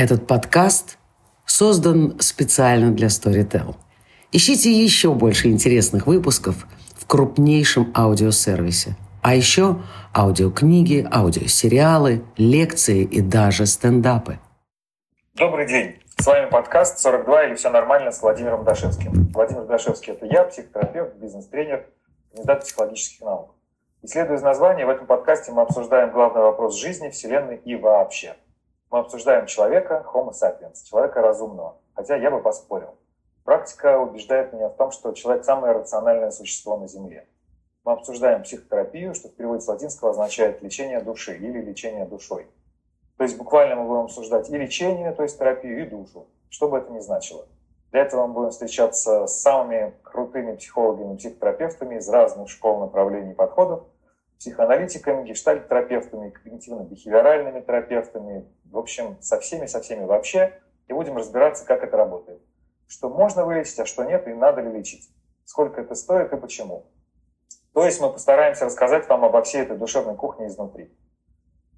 Этот подкаст создан специально для Storytel. Ищите еще больше интересных выпусков в крупнейшем аудиосервисе. А еще аудиокниги, аудиосериалы, лекции и даже стендапы. Добрый день. С вами подкаст «42 или все нормально» с Владимиром Дашевским. Владимир Дашевский – это я, психотерапевт, бизнес-тренер, кандидат психологических наук. Исследуя из названия, в этом подкасте мы обсуждаем главный вопрос жизни, Вселенной и вообще – мы обсуждаем человека, Homo sapiens, человека разумного, хотя я бы поспорил. Практика убеждает меня в том, что человек – самое рациональное существо на Земле. Мы обсуждаем психотерапию, что в переводе с латинского означает лечение души или лечение душой. То есть буквально мы будем обсуждать и лечение, то есть терапию, и душу, что бы это ни значило. Для этого мы будем встречаться с самыми крутыми психологами психотерапевтами из разных школ, направлений и подходов – психоаналитиками, гештальт-терапевтами, когнитивно-бихевиоральными терапевтами, в общем, со всеми, со всеми вообще, и будем разбираться, как это работает. Что можно вылечить, а что нет, и надо ли лечить. Сколько это стоит и почему. То есть мы постараемся рассказать вам обо всей этой душевной кухне изнутри.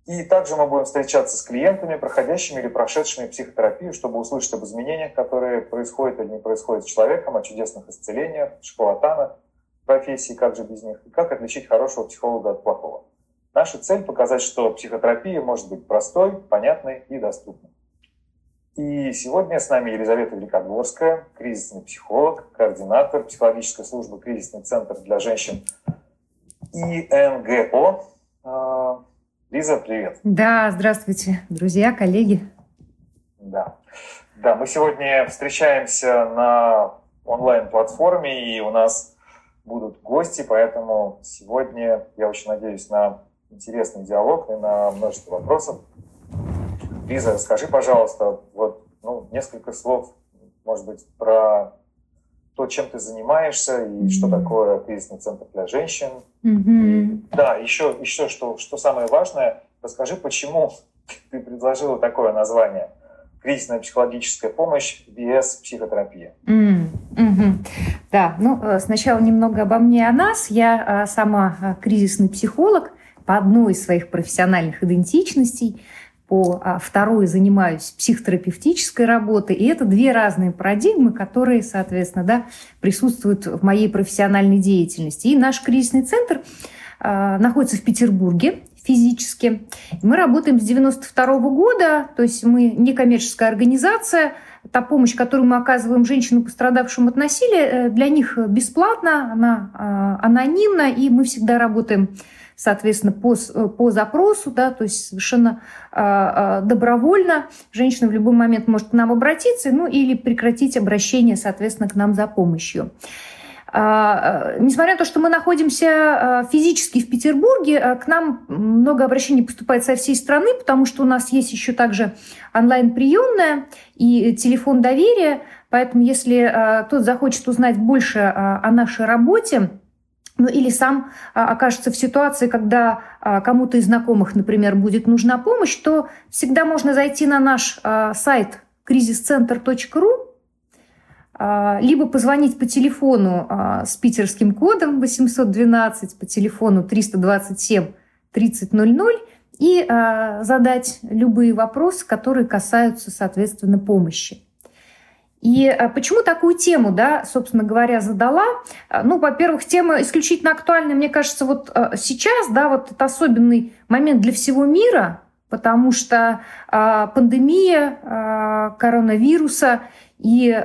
И также мы будем встречаться с клиентами, проходящими или прошедшими психотерапию, чтобы услышать об изменениях, которые происходят или не происходят с человеком, о чудесных исцелениях, школотанах, профессии, как же без них, и как отличить хорошего психолога от плохого. Наша цель – показать, что психотерапия может быть простой, понятной и доступной. И сегодня с нами Елизавета Великодворская, кризисный психолог, координатор психологической службы «Кризисный центр для женщин» ИНГО. А, Лиза, привет. Да, здравствуйте, друзья, коллеги. Да. Да, мы сегодня встречаемся на онлайн-платформе, и у нас будут гости, поэтому сегодня я очень надеюсь на интересный диалог и на множество вопросов. Лиза, скажи, пожалуйста, вот ну, несколько слов, может быть, про то, чем ты занимаешься и mm-hmm. что такое кризисный центр для женщин. Mm-hmm. да, еще, еще что, что самое важное, расскажи, почему ты предложила такое название – кризисная психологическая помощь без психотерапии. Mm -hmm. Да, ну э, сначала немного обо мне, о нас. Я э, сама э, кризисный психолог по одной из своих профессиональных идентичностей, по второй занимаюсь психотерапевтической работой. И это две разные парадигмы, которые, соответственно, да, присутствуют в моей профессиональной деятельности. И наш кризисный центр находится в Петербурге физически. Мы работаем с 92 -го года, то есть мы некоммерческая организация. Та помощь, которую мы оказываем женщинам, пострадавшим от насилия, э, для них бесплатна, она а, анонимна, и мы всегда работаем соответственно, по, по запросу, да, то есть совершенно э, добровольно женщина в любой момент может к нам обратиться, ну или прекратить обращение, соответственно, к нам за помощью. А, несмотря на то, что мы находимся а, физически в Петербурге, а, к нам много обращений поступает со всей страны, потому что у нас есть еще также онлайн-приемная и телефон доверия. Поэтому если тот захочет узнать больше о нашей работе, ну или сам окажется в ситуации, когда кому-то из знакомых, например, будет нужна помощь, то всегда можно зайти на наш сайт кризисцентр.ру а, либо позвонить по телефону а, с питерским кодом 812, по телефону 327 3000 и а, задать любые вопросы, которые касаются, соответственно, помощи. И почему такую тему, да, собственно говоря, задала? Ну, во-первых, тема исключительно актуальная, мне кажется, вот сейчас, да, вот это особенный момент для всего мира, потому что пандемия коронавируса и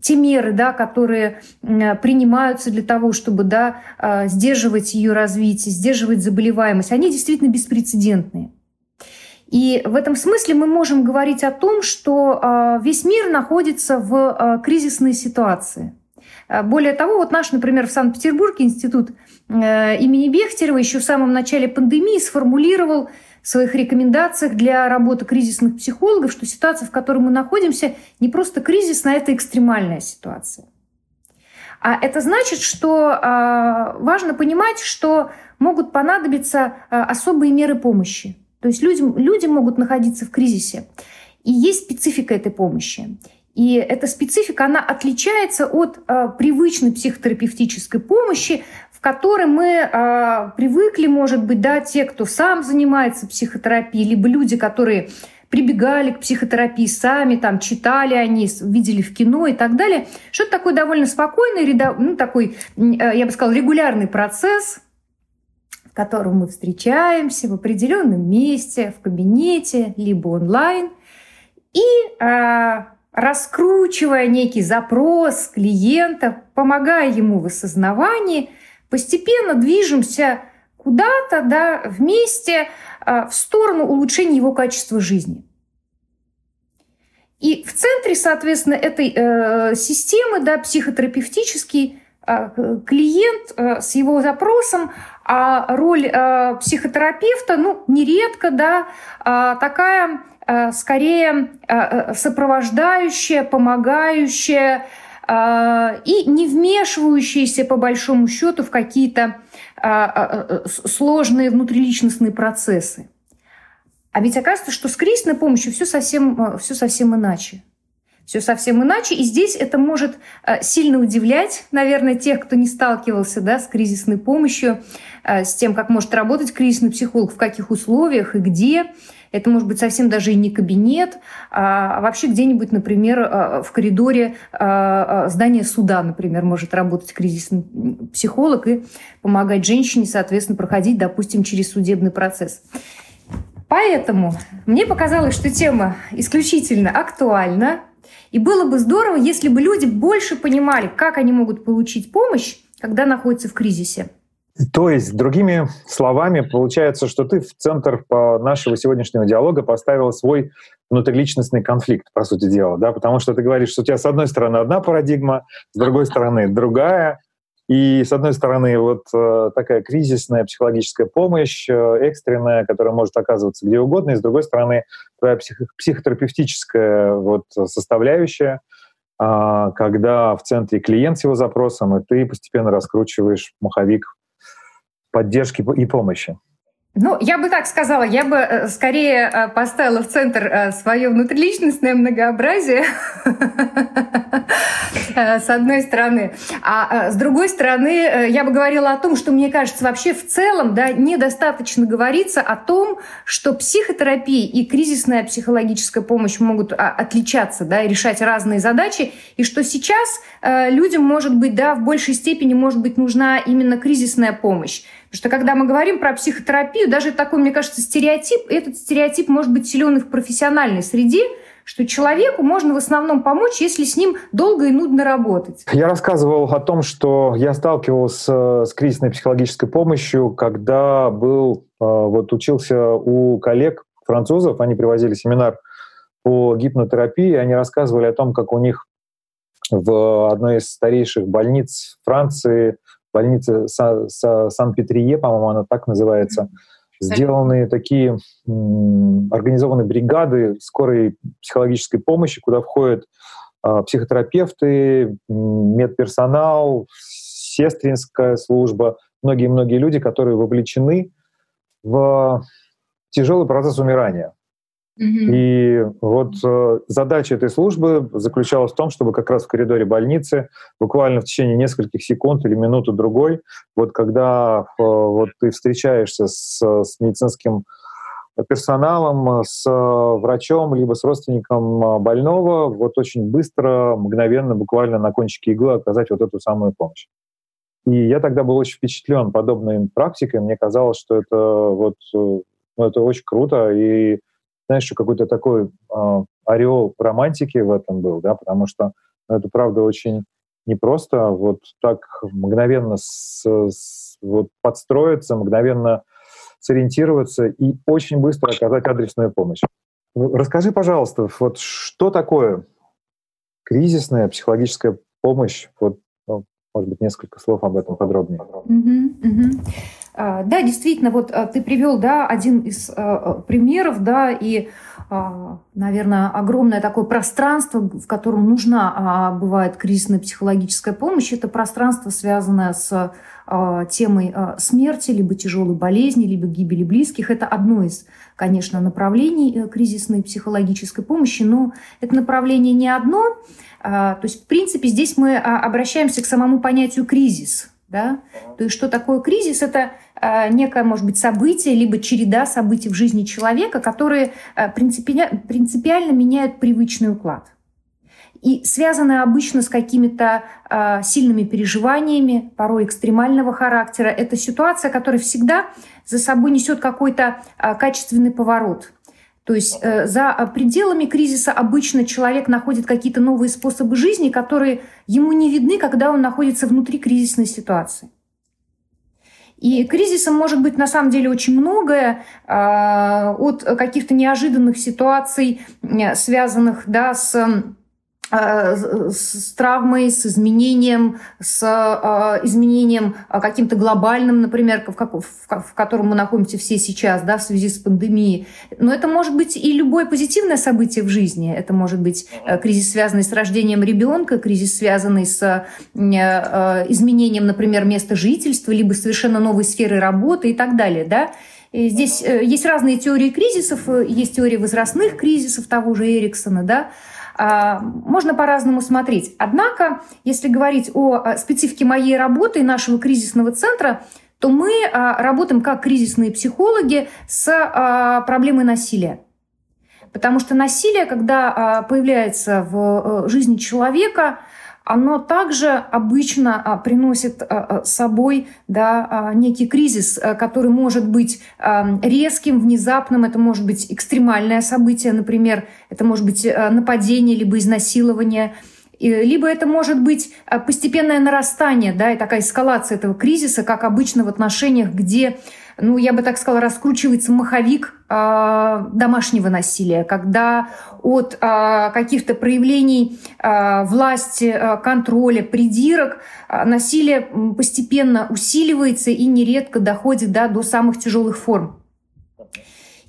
те меры, да, которые принимаются для того, чтобы да, а, сдерживать ее развитие, сдерживать заболеваемость, они действительно беспрецедентные. И в этом смысле мы можем говорить о том, что а, весь мир находится в а, кризисной ситуации. Более того, вот наш, например, в Санкт-Петербурге институт э, имени Бехтерева еще в самом начале пандемии сформулировал в своих рекомендациях для работы кризисных психологов, что ситуация, в которой мы находимся, не просто кризисная, это экстремальная ситуация. А это значит, что важно понимать, что могут понадобиться особые меры помощи. То есть люди, люди могут находиться в кризисе. И есть специфика этой помощи. И эта специфика, она отличается от э, привычной психотерапевтической помощи, в которой мы э, привыкли, может быть, да, те, кто сам занимается психотерапией, либо люди, которые прибегали к психотерапии сами, там читали они, видели в кино и так далее. Что-то такой довольно спокойный, ну, такой, э, я бы сказала, регулярный процесс, в котором мы встречаемся в определенном месте, в кабинете, либо онлайн, и э, раскручивая некий запрос клиента, помогая ему в осознавании, постепенно движемся куда-то да, вместе э, в сторону улучшения его качества жизни. И в центре, соответственно, этой э, системы да, психотерапевтический э, клиент э, с его запросом, а роль э, психотерапевта, ну, нередко, да, э, такая э, скорее э, э сопровождающая, помогающая э, и не вмешивающаяся, по большому счету, в какие-то э, э, сложные внутриличностные процессы. А ведь оказывается, что с кризисной помощью все совсем, э, все совсем иначе. Все совсем иначе. И здесь это может э, сильно удивлять, наверное, тех, кто не сталкивался да, с кризисной помощью, э, с тем, как может работать кризисный психолог, в каких условиях и где. Это может быть совсем даже и не кабинет, а, а вообще где-нибудь, например, в коридоре здания суда, например, может работать кризисный психолог и помогать женщине, соответственно, проходить, допустим, через судебный процесс. Поэтому мне показалось, что тема исключительно актуальна. И было бы здорово, если бы люди больше понимали, как они могут получить помощь, когда находятся в кризисе. То есть, другими словами, получается, что ты в центр нашего сегодняшнего диалога поставил свой внутриличностный конфликт, по сути дела, да, потому что ты говоришь, что у тебя с одной стороны одна парадигма, с другой стороны другая, и, с одной стороны, вот э, такая кризисная психологическая помощь, э, экстренная, которая может оказываться где угодно, и, с другой стороны, твоя псих, психотерапевтическая вот составляющая, а, когда в центре клиент с его запросом, и ты постепенно раскручиваешь маховик поддержки и помощи. Ну, я бы так сказала, я бы э, скорее э, поставила в центр э, свое внутриличностное многообразие, с одной стороны. А с другой стороны, я бы говорила о том, что, мне кажется, вообще в целом да, недостаточно говорится о том, что психотерапия и кризисная психологическая помощь могут а, отличаться да, и решать разные задачи, и что сейчас людям, может быть, да, в большей степени может быть нужна именно кризисная помощь. Потому что когда мы говорим про психотерапию, даже такой, мне кажется, стереотип, этот стереотип может быть силен в профессиональной среде, что человеку можно в основном помочь, если с ним долго и нудно работать. Я рассказывал о том, что я сталкивался с кризисной психологической помощью, когда был, э, вот учился у коллег французов, они привозили семинар по гипнотерапии, они рассказывали о том, как у них в одной из старейших больниц Франции больнице Сан-Петрие, по-моему, она так называется, сделаны такие организованные бригады скорой психологической помощи, куда входят а, психотерапевты, медперсонал, сестринская служба, многие-многие люди, которые вовлечены в тяжелый процесс умирания. И вот э, задача этой службы заключалась в том, чтобы как раз в коридоре больницы буквально в течение нескольких секунд или минуты другой, вот когда э, вот ты встречаешься с, с медицинским персоналом, с врачом, либо с родственником больного, вот очень быстро, мгновенно, буквально на кончике иглы оказать вот эту самую помощь. И я тогда был очень впечатлен подобной практикой. Мне казалось, что это вот э, ну, это очень круто, и знаешь, что какой-то такой э, ореол романтики в этом был, да, потому что ну, это правда очень непросто вот так мгновенно с, с, вот подстроиться, мгновенно сориентироваться и очень быстро оказать адресную помощь. Ну, расскажи, пожалуйста, вот что такое кризисная психологическая помощь? Вот, ну, может быть, несколько слов об этом подробнее. Mm-hmm, mm-hmm. А, да, действительно, вот а, ты привел, да, один из а, примеров, да, и, наверное, огромное такое пространство, в котором нужна бывает кризисная психологическая помощь, это пространство, связанное с темой смерти, либо тяжелой болезни, либо гибели близких. Это одно из, конечно, направлений э, кризисной психологической помощи, но это направление не одно. То есть, в принципе, здесь мы обращаемся к самому понятию кризис – Да? То есть что такое кризис? Это э, некое, может быть, событие, либо череда событий в жизни человека, которые э, принципиально, принципиально меняют привычный уклад. И связаны обычно с какими-то э, сильными переживаниями, порой экстремального характера. Это ситуация, которая всегда за собой несет какой-то э, качественный поворот – то есть э, за пределами кризиса обычно человек находит какие-то новые способы жизни, которые ему не видны, когда он находится внутри кризисной ситуации. И кризисом может быть на самом деле очень многое, э, от каких-то неожиданных ситуаций, связанных да, с с травмой, с изменением, с э, изменением э, каким-то глобальным, например, в, котором мы находимся все сейчас, да, в связи с пандемией. Но это может быть и любое позитивное событие в жизни. Это может быть кризис, связанный с рождением ребенка, кризис, связанный с изменением, например, места жительства, либо совершенно новой сферы работы и так далее, да. И здесь есть разные теории кризисов, есть теория возрастных кризисов того же Эриксона, да, можно по-разному смотреть. Однако, если говорить о специфике моей работы и нашего кризисного центра, то мы а, работаем как кризисные психологи с а, проблемой насилия. Потому что насилие, когда появляется в э, жизни человека, оно также обычно а, приносит а, а, с собой да, некий кризис, который может быть резким, внезапным, это может быть экстремальное событие, например, это может быть нападение либо изнасилование, либо это может быть постепенное нарастание, да, и такая эскалация этого кризиса, как обычно в отношениях, где ну, я бы так сказала, раскручивается маховик э, домашнего насилия, когда от э, каких-то проявлений э, власти, э, контроля, придирок э, насилие постепенно усиливается и нередко доходит да, до самых тяжелых форм.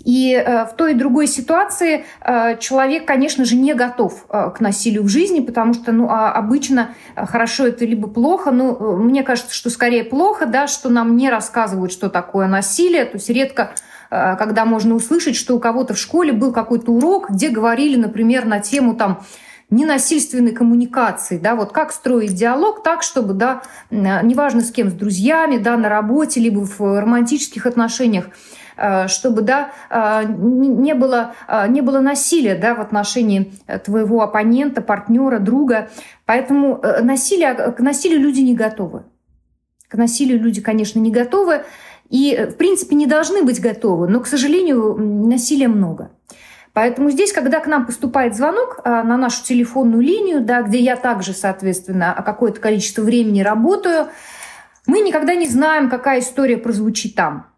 И э, в той и другой ситуации э, человек, конечно же, не готов э, к насилию в жизни, потому что ну, а обычно хорошо это либо плохо. Ну, мне кажется, что скорее плохо, да, что нам не рассказывают, что такое насилие. То есть редко когда можно услышать, что у кого-то в школе был какой-то урок, где говорили, например, на тему там ненасильственной коммуникации, да, вот как строить диалог так, чтобы, да, неважно с кем, с друзьями, да, на работе, либо в романтических отношениях, Э, чтобы да, э, не, было, э, не было насилия да, в отношении твоего оппонента, партнера, друга. Поэтому насилие, к насилию люди не готовы. К насилию люди, конечно, не готовы. И, в принципе, не должны быть готовы. Но, к сожалению, насилия много. Поэтому здесь, когда к нам поступает звонок на нашу телефонную линию, да, где я также, соответственно, какое-то количество времени работаю, мы никогда не знаем, какая история прозвучит там.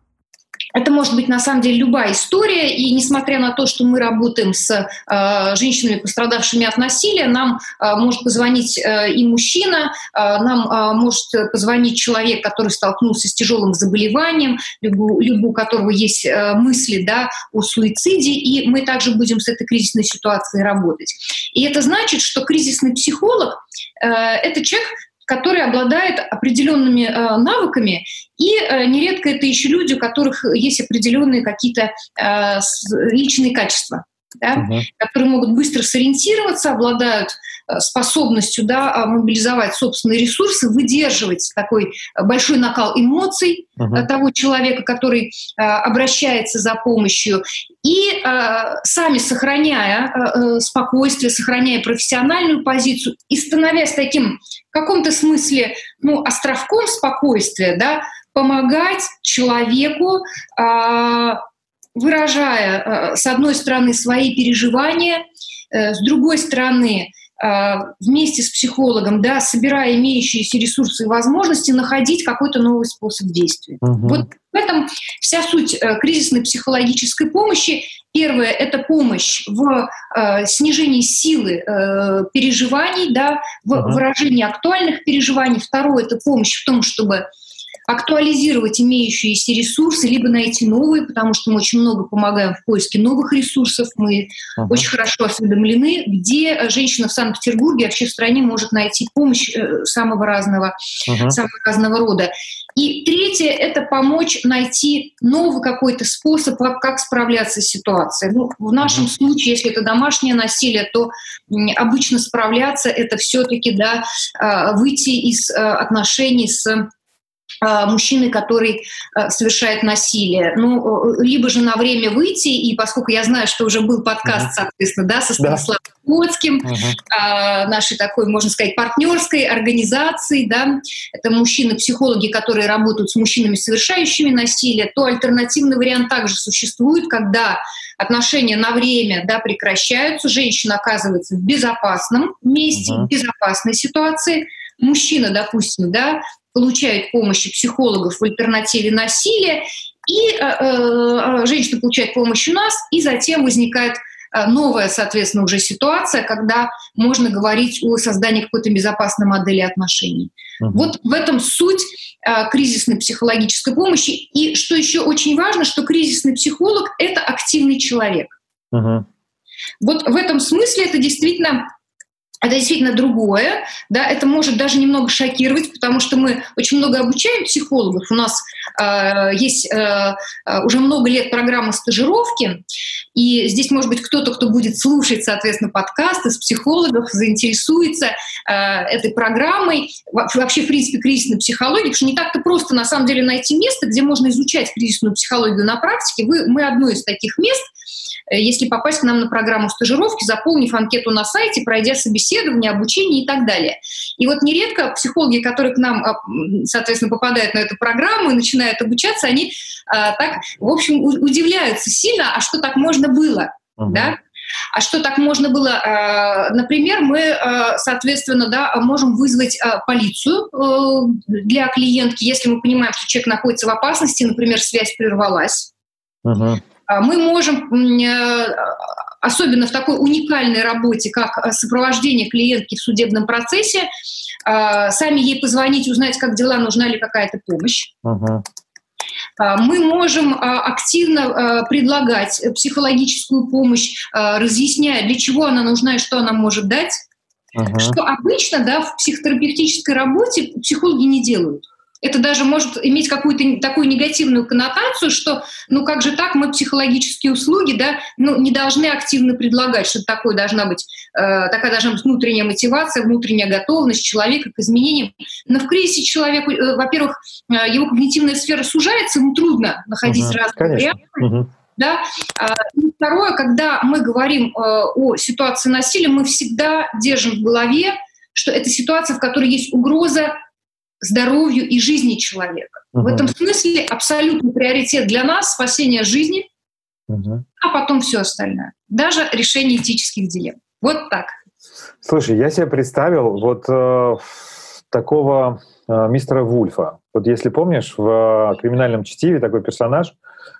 Это может быть на самом деле любая история, и несмотря на то, что мы работаем с э, женщинами, пострадавшими от насилия, нам э, может позвонить э, и мужчина, э, нам э, может позвонить человек, который столкнулся с тяжелым заболеванием, либо, либо у которого есть э, мысли да, о суициде, и мы также будем с этой кризисной ситуацией работать. И это значит, что кризисный психолог э, это человек, который обладает определенными э, навыками, и э, нередко это еще люди, у которых есть определенные какие-то э, личные качества, да, uh-huh. которые могут быстро сориентироваться, обладают Э, способностью да, а, мобилизовать собственные ресурсы, выдерживать такой большой накал эмоций uh-huh. того человека, который э, обращается за помощью, и сами сохраняя спокойствие, сохраняя профессиональную позицию и становясь таким в каком-то смысле ну, островком спокойствия, да, помогать человеку, выражая, с одной стороны, свои переживания, с другой стороны, а, вместе с психологом, да, собирая имеющиеся ресурсы и возможности, находить какой-то новый способ действия. Угу. Вот в этом вся суть э, кризисной психологической помощи. Первое – это помощь в э, снижении силы э, переживаний, да, в угу. выражении актуальных переживаний. Второе – это помощь в том, чтобы актуализировать имеющиеся ресурсы, либо найти новые, потому что мы очень много помогаем в поиске новых ресурсов. Мы uh-huh. очень хорошо осведомлены, где женщина в Санкт-Петербурге, вообще в стране может найти помощь э, самого разного, uh-huh. самого разного рода. И третье – это помочь найти новый какой-то способ, как справляться с ситуацией. Ну, в нашем uh-huh. случае, если это домашнее насилие, то обычно справляться – это все-таки да, а, выйти из э, отношений с мужчины, который а, совершает насилие. Ну, э, либо же на время выйти, и поскольку я знаю, что уже был подкаст, uh-huh. соответственно, да, со Станиславом да. Uh-huh. нашей такой, можно сказать, партнерской организации, да, это мужчины-психологи, которые работают с мужчинами, совершающими насилие, то альтернативный вариант также существует, когда отношения на время да, прекращаются, женщина оказывается в безопасном месте, uh-huh. в безопасной ситуации, мужчина, допустим, да, получает помощь психологов в альтернативе насилия, и э, э, женщина получает помощь у нас, и затем возникает э, новая, соответственно, уже ситуация, когда можно говорить о создании какой-то безопасной модели отношений. Uh-huh. Вот в этом суть э, кризисной психологической помощи. И что еще очень важно, что кризисный психолог — это активный человек. Uh-huh. Вот в этом смысле это действительно это действительно другое, да, это может даже немного шокировать, потому что мы очень много обучаем психологов, у нас э, есть э, уже много лет программа стажировки, и здесь, может быть, кто-то, кто будет слушать, соответственно, подкасты с психологов, заинтересуется э, этой программой, вообще, в принципе, кризисной психологии, потому что не так-то просто, на самом деле, найти место, где можно изучать кризисную психологию на практике. Вы, мы одно из таких мест, Э, если попасть к нам на программу стажировки, заполнив анкету на сайте, пройдя собеседование, обучение и так далее. И вот нередко психологи, которые к нам, а, соответственно, попадают на эту программу и начинают обучаться, они а, так, в общем, удивляются сильно, а что так можно было, uh-huh. да? А что так можно было? А, например, мы, соответственно, да, можем вызвать полицию э, для клиентки, если мы понимаем, что человек находится в опасности, например, связь прервалась. Uh-huh. А мы можем, э, особенно в такой уникальной работе, как сопровождение клиентки в судебном процессе, а, сами ей позвонить, узнать, как дела, нужна ли какая-то помощь. Uh-huh. Мы можем активно предлагать психологическую помощь, разъясняя, для чего она нужна и что она может дать, uh-huh. что обычно да, в психотерапевтической работе психологи не делают это даже может иметь какую-то такую негативную коннотацию, что ну как же так, мы психологические услуги да, ну, не должны активно предлагать, что такое должна быть, э, такая должна быть внутренняя мотивация, внутренняя готовность человека к изменениям. Но в кризисе человеку, э, во-первых, э, его когнитивная сфера сужается, ему трудно находить угу, разные варианты. Угу. Да? А, и второе, когда мы говорим э, о ситуации насилия, мы всегда держим в голове, что это ситуация, в которой есть угроза здоровью и жизни человека. Угу. В этом смысле абсолютный приоритет для нас спасение жизни, угу. а потом все остальное. Даже решение этических дилемм. Вот так. Слушай, я себе представил вот э, такого э, мистера Вульфа. Вот если помнишь, в э, криминальном чтиве такой персонаж,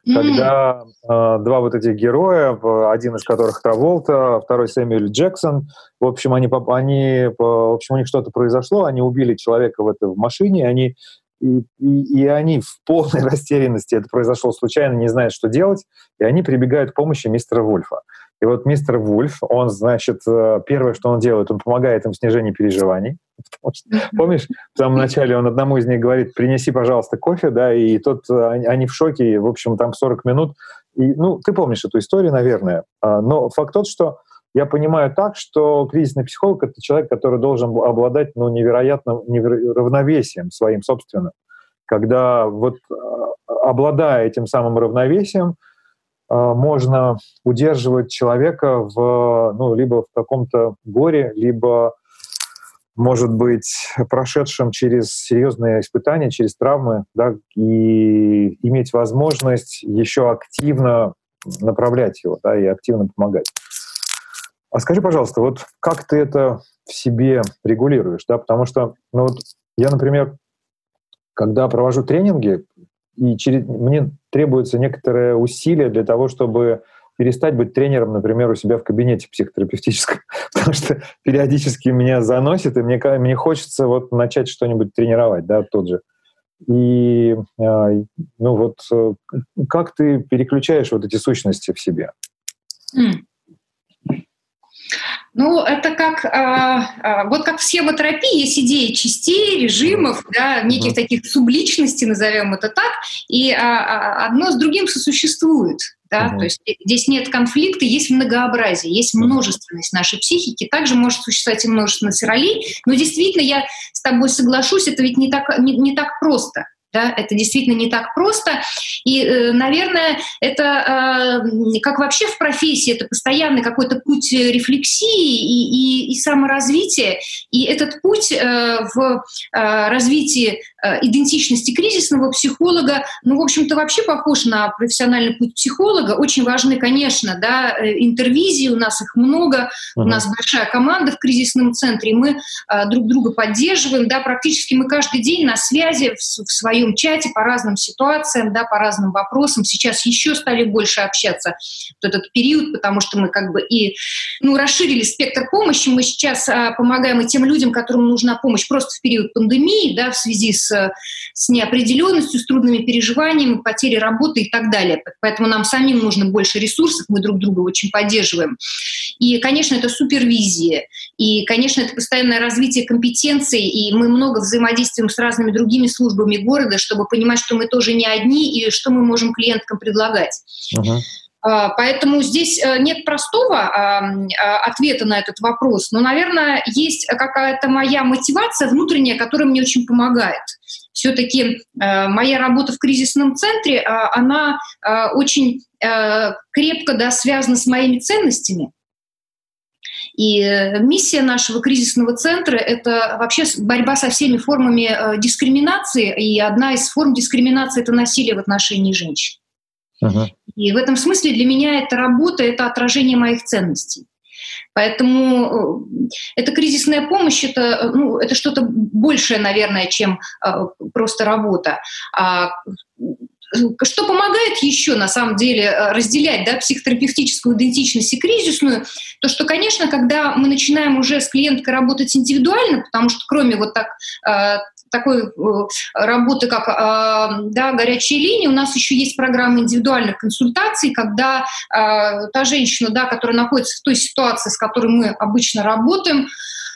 когда э, два вот этих героя, один из которых Траволта, второй Сэмюэль Джексон, в общем, они, они, в общем, у них что-то произошло, они убили человека в, этой в машине, они и, и, и они в полной растерянности, это произошло случайно, не знают, что делать, и они прибегают к помощи мистера Вульфа. И вот мистер Вульф, он, значит, э, первое, что он делает, он помогает им в снижении переживаний. Что, помнишь, в самом начале он одному из них говорит, принеси, пожалуйста, кофе, да, и тот, э, они в шоке, в общем, там 40 минут. И, ну, ты помнишь эту историю, наверное. А, но факт тот, что я понимаю так, что кризисный психолог — это человек, который должен обладать ну, невероятным равновесием своим собственным. Когда вот э, обладая этим самым равновесием, а, можно удерживать человека в, ну, либо в каком-то горе, либо, может быть, прошедшим через серьезные испытания, через травмы, да, и иметь возможность еще активно направлять его, да, и активно помогать. А скажи, пожалуйста, вот как ты это в себе регулируешь, да, потому что, ну вот я, например, когда провожу тренинги, и через, мне требуется некоторое усилие для того, чтобы перестать быть тренером, например, у себя в кабинете психотерапевтическом, потому что периодически меня заносит, и мне, мне хочется вот начать что-нибудь тренировать, да, тот же. И, а, ну вот, э, как ты переключаешь вот эти сущности в себе? Ну, это как, а, а, вот как в схемотерапии есть идеи частей, режимов, да, неких таких субличностей, назовем это так, и а, а, одно с другим сосуществует. Да? Uh-huh. То есть здесь нет конфликта, есть многообразие, есть множественность нашей психики. Также может существовать и множественность ролей, но действительно я с тобой соглашусь, это ведь не так, не, не так просто. Да, это действительно не так просто. И, э, наверное, это э, как вообще в профессии, это постоянный какой-то путь рефлексии и, и, и саморазвития. И этот путь э, в развитии идентичности кризисного психолога, ну, в общем-то, вообще похож на профессиональный путь психолога. Очень важны, конечно, да, интервизии, у нас их много, uh-huh. у нас большая команда в кризисном центре, и мы друг друга поддерживаем, да, практически мы каждый день на связи в, в своем своем чате по разным ситуациям, да, по разным вопросам. Сейчас еще стали больше общаться в этот период, потому что мы как бы и ну, расширили спектр помощи. Мы сейчас а, помогаем и тем людям, которым нужна помощь просто в период пандемии, да, в связи с, с неопределенностью, с трудными переживаниями, потерей работы и так далее. Поэтому нам самим нужно больше ресурсов, мы друг друга очень поддерживаем. И, конечно, это супервизия. И, конечно, это постоянное развитие компетенций, и мы много взаимодействуем с разными другими службами города, города, чтобы понимать, что мы тоже не одни и что мы можем клиенткам предлагать. Uh-huh. Поэтому здесь э, нет простого а, а, ответа на этот вопрос, но, наверное, есть какая-то моя мотивация внутренняя, которая мне очень помогает. Все-таки э, моя работа в кризисном центре, она очень э, крепко да, связана с моими ценностями. И э, миссия нашего кризисного центра — это вообще борьба со всеми формами э, дискриминации, и одна из форм дискриминации — это насилие в отношении женщин. Uh-huh. И в этом смысле для меня эта работа — это отражение моих ценностей. Поэтому э, эта кризисная помощь это, ну, это что-то большее, наверное, чем э, просто работа. А что помогает еще, на самом деле, э, разделять да, психотерапевтическую идентичность и кризисную? То, что, конечно, когда мы начинаем уже с клиенткой работать индивидуально, потому что кроме вот так э, такой э, работы, как да, горячие линии, у нас еще есть программа индивидуальных консультаций, когда та женщина, да, которая находится в той ситуации, с которой мы обычно работаем,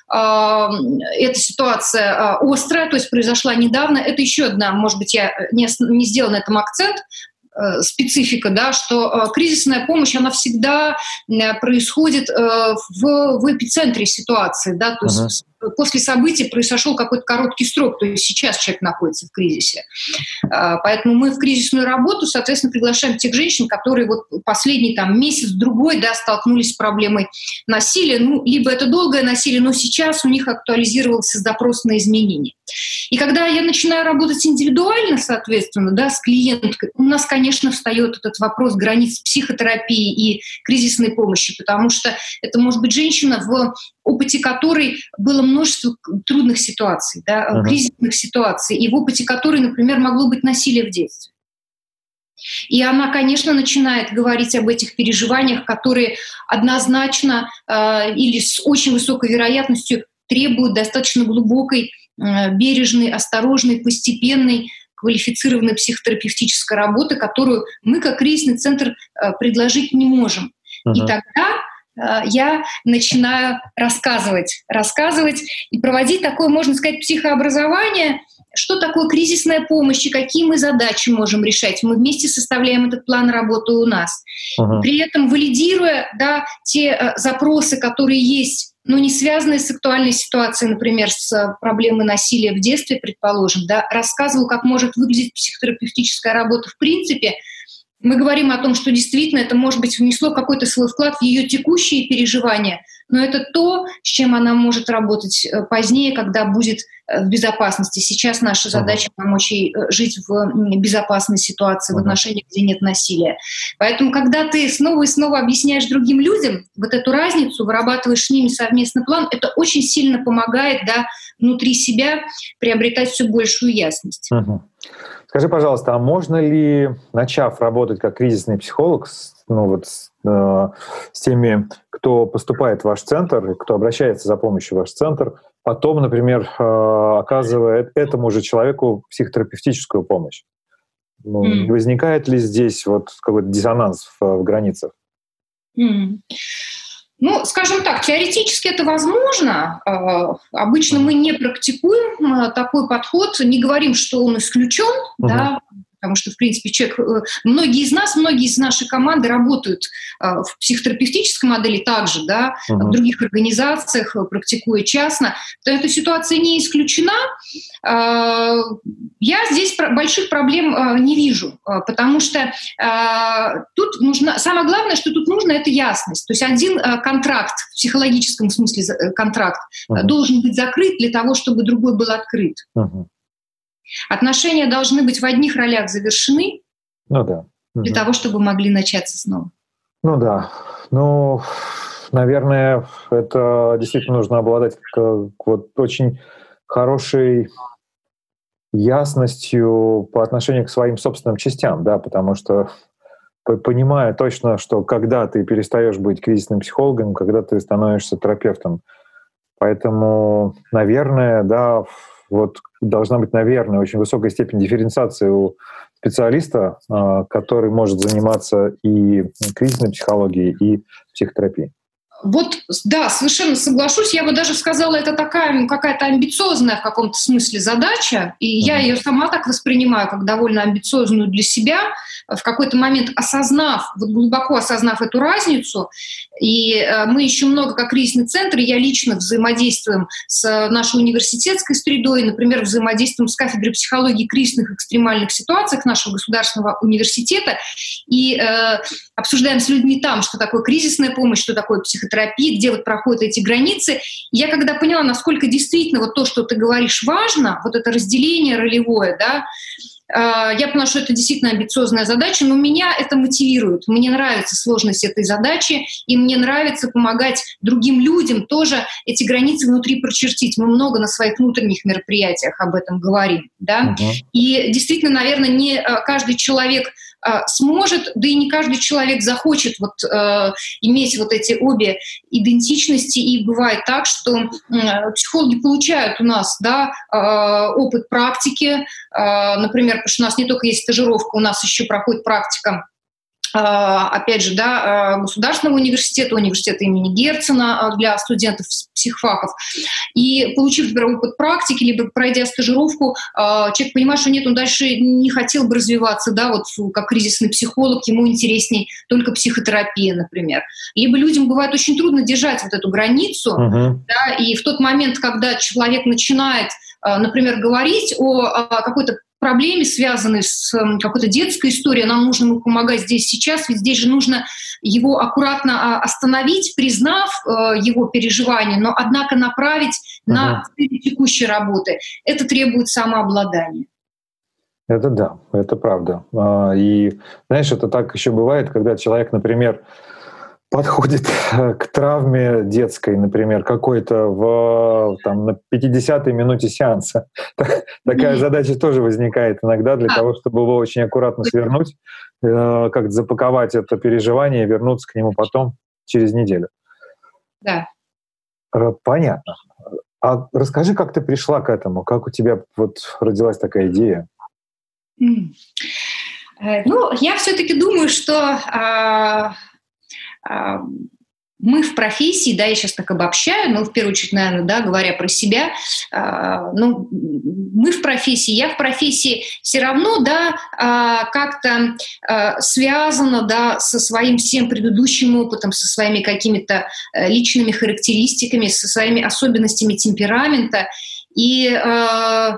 эта ситуация а, острая, то есть произошла недавно. Это еще одна, может быть, я не, не сделала на этом акцент, э, специфика, да, что э, кризисная помощь, она всегда происходит э, в, в эпицентре ситуации, да, то uh-huh. есть после событий произошел какой-то короткий срок, то есть сейчас человек находится в кризисе. А, поэтому мы в кризисную работу, соответственно, приглашаем тех женщин, которые вот последний там месяц-другой да, столкнулись с проблемой насилия, ну, либо это долгое насилие, но сейчас у них актуализировался запрос на изменения. И когда я начинаю работать индивидуально, соответственно, да, с клиенткой, у нас, конечно, встает этот вопрос границ психотерапии и кризисной помощи, потому что это может быть женщина, в опыте которой было множество трудных ситуаций, да, uh-huh. кризисных ситуаций, и в опыте которой, например, могло быть насилие в детстве. И она, конечно, начинает говорить об этих переживаниях, которые однозначно э, или с очень высокой вероятностью требуют достаточно глубокой, э, бережной, осторожной, постепенной, квалифицированной психотерапевтической работы, которую мы, как кризисный центр, э, предложить не можем. Uh-huh. И тогда я начинаю рассказывать, рассказывать и проводить такое, можно сказать, психообразование, что такое кризисная помощь и какие мы задачи можем решать. Мы вместе составляем этот план работы у нас. Uh-huh. При этом валидируя да, те э, запросы, которые есть, но не связанные с актуальной ситуацией, например, с э, проблемой насилия в детстве, предположим, да, рассказываю, как может выглядеть психотерапевтическая работа в принципе – мы говорим о том, что действительно это, может быть, внесло какой-то свой вклад в ее текущие переживания, но это то, с чем она может работать э, позднее, когда будет э, в безопасности. Сейчас наша задача помочь ей э, жить в безопасной ситуации, в отношениях, где нет насилия. Поэтому, когда ты снова и снова объясняешь другим людям вот эту разницу, вырабатываешь с ними совместный план, это очень сильно помогает да, внутри себя приобретать все большую ясность. Uh-huh. Скажи, пожалуйста, а можно ли, начав работать как кризисный психолог, ну вот с, э, с теми, кто поступает в ваш центр, кто обращается за помощью в ваш центр, потом, например, э, оказывает этому же человеку психотерапевтическую помощь? Ну, mm. Возникает ли здесь вот какой-то диссонанс в, в границах? Mm. Ну, скажем так, теоретически это возможно. А, обычно мы не практикуем а, такой подход, не говорим, что он исключен, uh-huh. да, потому что, в принципе, человек, э, многие из нас, многие из нашей команды работают э, в психотерапевтической модели также, да, uh-huh. в других организациях, э, практикуя частно, то эта ситуация не исключена. Я здесь больших проблем не вижу, потому что тут нужно, самое главное, что тут нужно, это ясность. То есть один контракт, в психологическом смысле контракт, uh-huh. должен быть закрыт для того, чтобы другой был открыт. Uh-huh. Отношения должны быть в одних ролях завершены ну, да. для того, чтобы могли начаться снова. Ну да. Ну, наверное, это действительно нужно обладать вот очень хорошей ясностью по отношению к своим собственным частям, да, потому что понимая точно, что когда ты перестаешь быть кризисным психологом, когда ты становишься терапевтом. Поэтому, наверное, да, вот должна быть, наверное, очень высокая степень дифференциации у специалиста, а, который может заниматься и кризисной психологией, и психотерапией. Вот, да, совершенно соглашусь. Я бы даже сказала, это такая ну, какая-то амбициозная в каком-то смысле задача, и mm-hmm. я ее сама так воспринимаю, как довольно амбициозную для себя. В какой-то момент осознав, вот глубоко осознав эту разницу, и э, мы еще много как кризисный центр, я лично взаимодействуем с нашей университетской средой, например, взаимодействуем с кафедрой психологии кризисных экстремальных ситуаций нашего государственного университета, и э, обсуждаем с людьми там, что такое кризисная помощь, что такое психотерапия, где вот проходят эти границы. Я когда поняла, насколько действительно вот то, что ты говоришь, важно, вот это разделение ролевое, да, я поняла, что это действительно амбициозная задача, но меня это мотивирует. Мне нравится сложность этой задачи, и мне нравится помогать другим людям тоже эти границы внутри прочертить. Мы много на своих внутренних мероприятиях об этом говорим. Да? Uh-huh. И действительно, наверное, не а, каждый человек а, сможет, да и не каждый человек захочет вот, э, иметь вот эти обе идентичности. И бывает так, что э, психологи получают у нас да, э, опыт практики, э, например, потому что у нас не только есть стажировка, у нас еще проходит практика а, опять же, да, а, государственного университета, университета имени Герцена а, для студентов психфаков. И получив, например, опыт практики, либо пройдя стажировку, человек понимает, что нет, он дальше не хотел бы развиваться, да, вот как кризисный психолог, ему интересней только психотерапия, например. Либо людям бывает очень трудно держать вот эту границу, uh-huh. да, и в тот момент, когда человек начинает например, говорить о какой-то проблеме, связанной с эм, какой-то детской историей, нам нужно ему помогать здесь сейчас, ведь здесь же нужно его аккуратно а, остановить, признав э, его переживания, но однако направить uh-huh. на текущей работы. Это требует самообладания. Это да, это правда. А, и знаешь, это так еще бывает, когда человек, например, подходит к травме детской, например, какой-то в там, на 50-й минуте сеанса. Такая задача тоже возникает иногда для того, чтобы его очень аккуратно свернуть, э, как запаковать это переживание и вернуться к нему потом через неделю. Да. Э, понятно. А расскажи, как ты пришла к этому, как у тебя вот родилась такая идея? Э, ну, я все-таки думаю, что а, мы в профессии, да, я сейчас так обобщаю, но в первую очередь, наверное, да, говоря про себя, э, ну, мы в профессии, я в профессии все равно, да, э, как-то э, связана, да, со своим всем предыдущим опытом, со своими какими-то личными характеристиками, со своими особенностями темперамента. И э,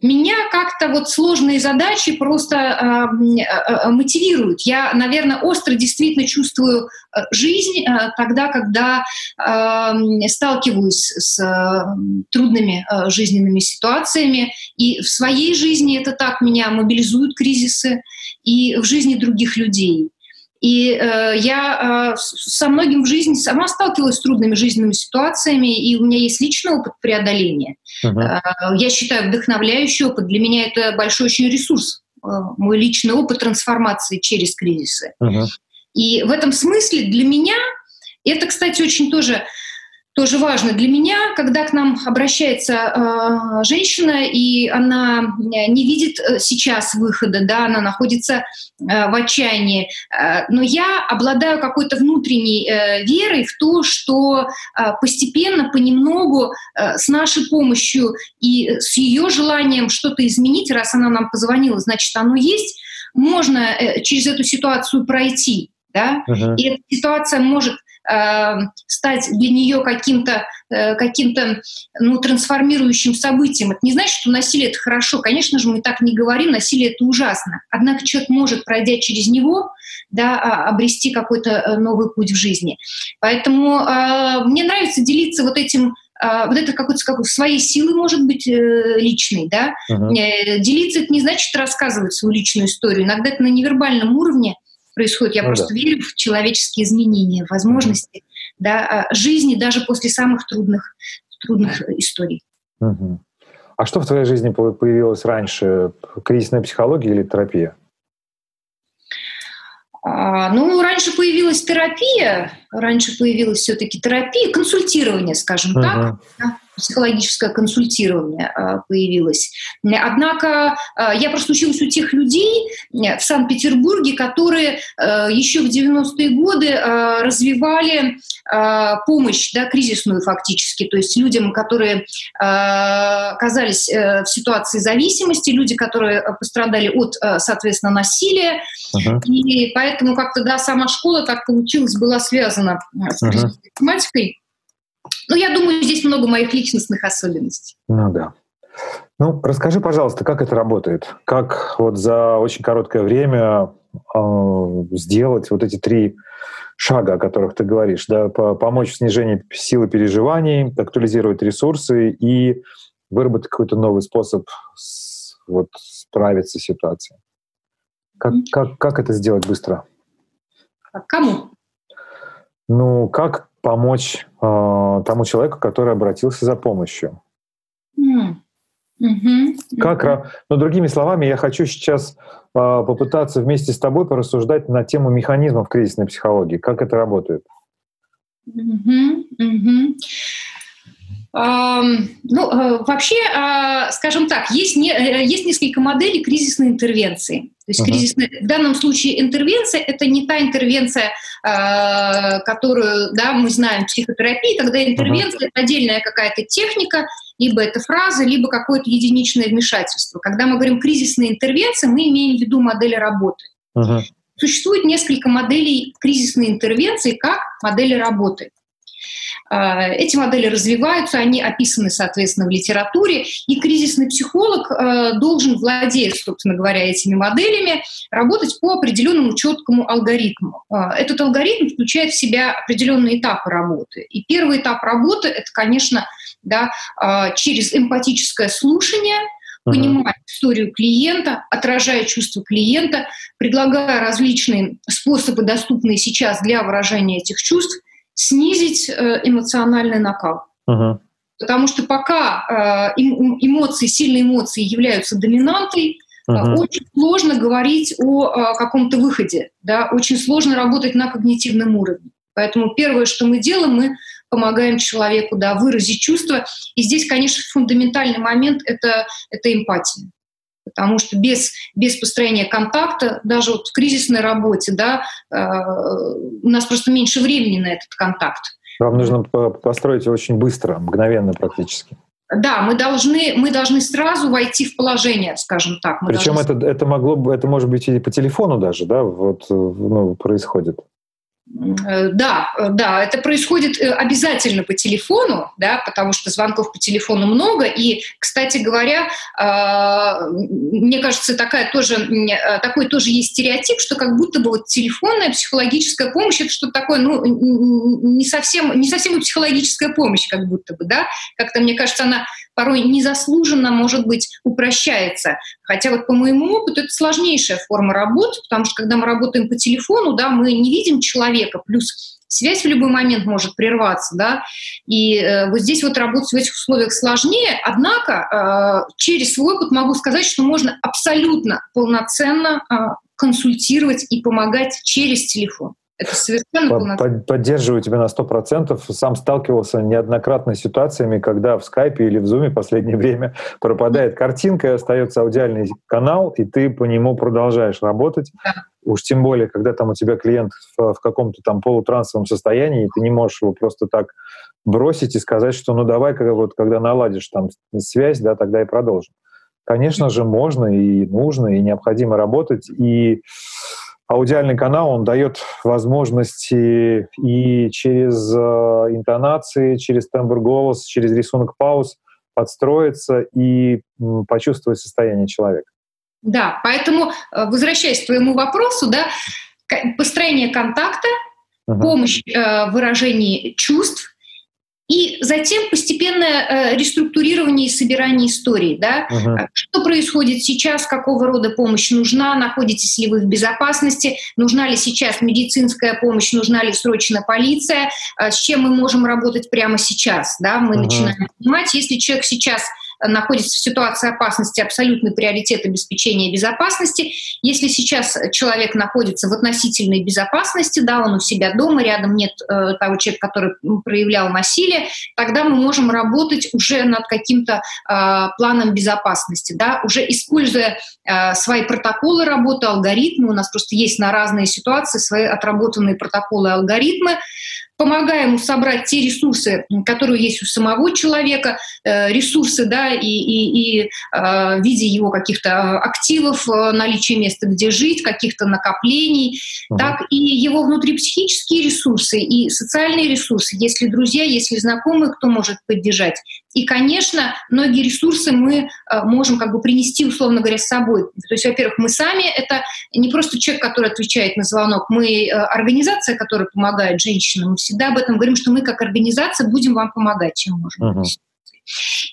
меня как-то вот сложные задачи просто э, э, мотивируют. Я, наверное, остро действительно чувствую э, жизнь э, тогда, когда э, сталкиваюсь с э, трудными э, жизненными ситуациями. И в своей жизни это так меня мобилизуют кризисы, и в жизни других людей. И э, я э, со многим в жизни сама сталкивалась с трудными жизненными ситуациями, и у меня есть личный опыт преодоления. Uh-huh. Э, я считаю, вдохновляющий опыт. Для меня это большой очень ресурс, э, мой личный опыт трансформации через кризисы. Uh-huh. И в этом смысле для меня это, кстати, очень тоже тоже важно для меня, когда к нам обращается э, женщина, и она не видит э, сейчас выхода, да, она находится э, в отчаянии. Э, но я обладаю какой-то внутренней э, верой в то, что э, постепенно, понемногу, э, с нашей помощью и с ее желанием что-то изменить, раз она нам позвонила, значит, оно есть, можно э, через эту ситуацию пройти. Да? Uh-huh. И эта ситуация может э, стать для нее каким-то э, каким-то ну, трансформирующим событием. Это не значит, что насилие это хорошо. Конечно же, мы так не говорим, насилие это ужасно. Однако человек может, пройдя через него, да, а, обрести какой-то э, новый путь в жизни. Поэтому э, мне нравится делиться вот этим э, вот это какой-то как, своей силы, может быть, личной, да. Uh-huh. Делиться это не значит рассказывать свою личную историю. Иногда это на невербальном уровне происходит. Я ну, просто да. верю в человеческие изменения, возможности да, а, жизни даже после самых трудных, трудных историй. Угу. А что в твоей жизни появилось раньше? Кризисная психология или терапия? А, ну, раньше появилась терапия, раньше появилась все-таки терапия, консультирование, скажем uh-huh. так. Да? психологическое консультирование а, появилось. Однако а, я просто училась у тех людей в Санкт-Петербурге, которые а, еще в 90-е годы развивали помощь, да, кризисную фактически, то есть людям, которые оказались э, в ситуации зависимости, люди, которые пострадали от, соответственно, насилия. Uh-huh. И поэтому как-то, да, сама школа так получилась, была связана с uh-huh. тематикой. Ну, я думаю, здесь много моих личностных особенностей. Ну да. Ну, расскажи, пожалуйста, как это работает? Как вот за очень короткое время э, сделать вот эти три шага, о которых ты говоришь, да, помочь в снижении силы переживаний, актуализировать ресурсы и выработать какой-то новый способ с, вот, справиться с ситуацией. Как, как, как это сделать быстро? А кому? Ну, как помочь э, тому человеку, который обратился за помощью. Mm. Mm-hmm. Как, ну, другими словами, я хочу сейчас э, попытаться вместе с тобой порассуждать на тему механизмов кризисной психологии. Как это работает? Mm-hmm. Mm-hmm. Ну, э, вообще, а, скажем так, есть, не, э, есть несколько моделей кризисной интервенции. То есть uh-huh. кризисная, в данном случае интервенция – это не та интервенция, а, которую да, мы знаем в психотерапии, когда интервенция uh-huh. – это отдельная какая-то техника, либо это фраза, либо какое-то единичное вмешательство. Когда мы говорим кризисная интервенция, мы имеем в виду модели работы. Uh-huh. Существует несколько моделей кризисной интервенции как модели работы. А, эти модели развиваются, они описаны, соответственно, в литературе, и кризисный психолог а, должен, владеть, собственно говоря, этими моделями, работать по определенному четкому алгоритму. А, этот алгоритм включает в себя определенные этапы работы. И первый этап работы — это, конечно, да, через эмпатическое слушание, понимая историю клиента, отражая чувства клиента, предлагая различные способы, доступные сейчас для выражения этих чувств, снизить э, эмоциональный накал. Uh-huh. Потому что пока э, эмоции, сильные эмоции являются доминантой, uh-huh. очень сложно говорить о каком-то выходе, да, очень сложно работать на когнитивном уровне. Поэтому первое, что мы делаем, мы помогаем человеку да, выразить чувства. И здесь, конечно, фундаментальный момент это, — это эмпатия потому что без, без построения контакта, даже вот в кризисной работе, да, э, у нас просто меньше времени на этот контакт. Вам нужно построить очень быстро, мгновенно практически. Да, мы должны, мы должны сразу войти в положение, скажем так. Мы Причем должны... это, это могло бы, это может быть и по телефону даже, да, вот ну, происходит. Э, да, э, да, это происходит э, обязательно по телефону, да, потому что звонков по телефону много. И, кстати говоря, мне кажется, такая тоже, такой тоже есть стереотип, что как будто бы вот телефонная психологическая помощь это что-то такое, ну, не совсем, не совсем психологическая помощь, как будто бы, да. Как-то, мне кажется, она порой незаслуженно, может быть, упрощается. Хотя вот по моему опыту это сложнейшая форма работы, потому что когда мы работаем по телефону, да, мы не видим человека, плюс связь в любой момент может прерваться, да, и э, вот здесь вот работать в этих условиях сложнее, однако э, через свой опыт могу сказать, что можно абсолютно полноценно э, консультировать и помогать через телефон. Это совершенно Под, Поддерживаю тебя на 100%. Сам сталкивался неоднократно с ситуациями, когда в скайпе или в зуме в последнее время пропадает картинка, остается аудиальный канал, и ты по нему продолжаешь работать. Да. Уж тем более, когда там у тебя клиент в, в каком-то там полутрансовом состоянии, и ты не можешь его просто так бросить и сказать, что ну давай, когда, вот, когда наладишь там связь, да, тогда и продолжим. Конечно же, можно и нужно, и необходимо работать. И аудиальный канал, он дает возможности и через э, интонации, через тембр голос, через рисунок пауз подстроиться и почувствовать состояние человека. Да, поэтому, э, возвращаясь к твоему вопросу, да, построение контакта, uh-huh. помощь э, в выражении чувств, и затем постепенное э, реструктурирование и собирание истории. Да? Uh-huh. Что происходит сейчас, какого рода помощь нужна, находитесь ли вы в безопасности, нужна ли сейчас медицинская помощь, нужна ли срочно полиция, э, с чем мы можем работать прямо сейчас. Да? Мы uh-huh. начинаем понимать, если человек сейчас находится в ситуации опасности, абсолютный приоритет обеспечения безопасности. Если сейчас человек находится в относительной безопасности, да, он у себя дома, рядом нет э, того человека, который проявлял насилие, тогда мы можем работать уже над каким-то э, планом безопасности, да, уже используя э, свои протоколы работы, алгоритмы. У нас просто есть на разные ситуации свои отработанные протоколы алгоритмы помогаем ему собрать те ресурсы, которые есть у самого человека, э, ресурсы, да, и, и, и э, в виде его каких-то активов, э, наличия места, где жить, каких-то накоплений, uh-huh. так и его внутрипсихические ресурсы и социальные ресурсы, если друзья, если знакомые, кто может поддержать. И, конечно, многие ресурсы мы можем как бы принести, условно говоря, с собой. То есть, во-первых, мы сами, это не просто человек, который отвечает на звонок, мы организация, которая помогает женщинам, всегда об этом говорим, что мы как организация будем вам помогать, чем можем. Uh-huh.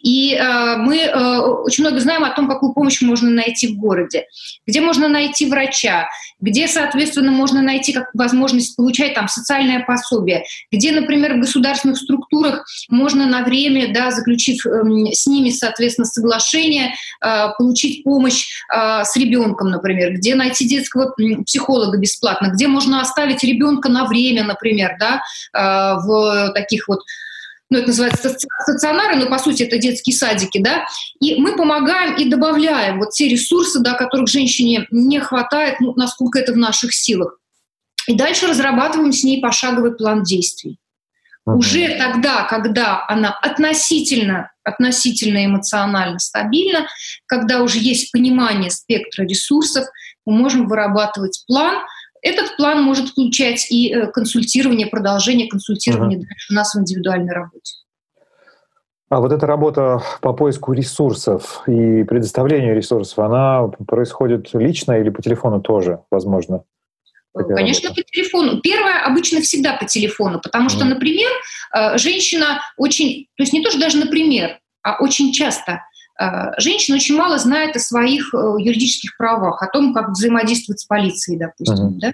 И э, мы э, очень много знаем о том, какую помощь можно найти в городе, где можно найти врача, где, соответственно, можно найти как возможность получать там социальное пособие, где, например, в государственных структурах можно на время, да, заключив э, с ними, соответственно, соглашение, э, получить помощь э, с ребенком, например, где найти детского психолога бесплатно, где можно оставить ребенка на время, например, да, э, в таких вот ну, это называется стационары, но по сути это детские садики, да, и мы помогаем и добавляем вот те ресурсы, да, которых женщине не хватает, ну, насколько это в наших силах. И дальше разрабатываем с ней пошаговый план действий. Uh-huh. Уже тогда, когда она относительно, относительно эмоционально стабильна, когда уже есть понимание спектра ресурсов, мы можем вырабатывать план – этот план может включать и э, консультирование, продолжение консультирования uh-huh. дальше у нас в индивидуальной работе. А вот эта работа по поиску ресурсов и предоставлению ресурсов, она происходит лично или по телефону тоже, возможно? Конечно, работа? по телефону. Первое обычно всегда по телефону, потому что, например, э, женщина очень, то есть не то, что даже например, а очень часто Э, женщина очень мало знает о своих э, юридических правах, о том, как взаимодействовать с полицией, допустим. Uh-huh. Да?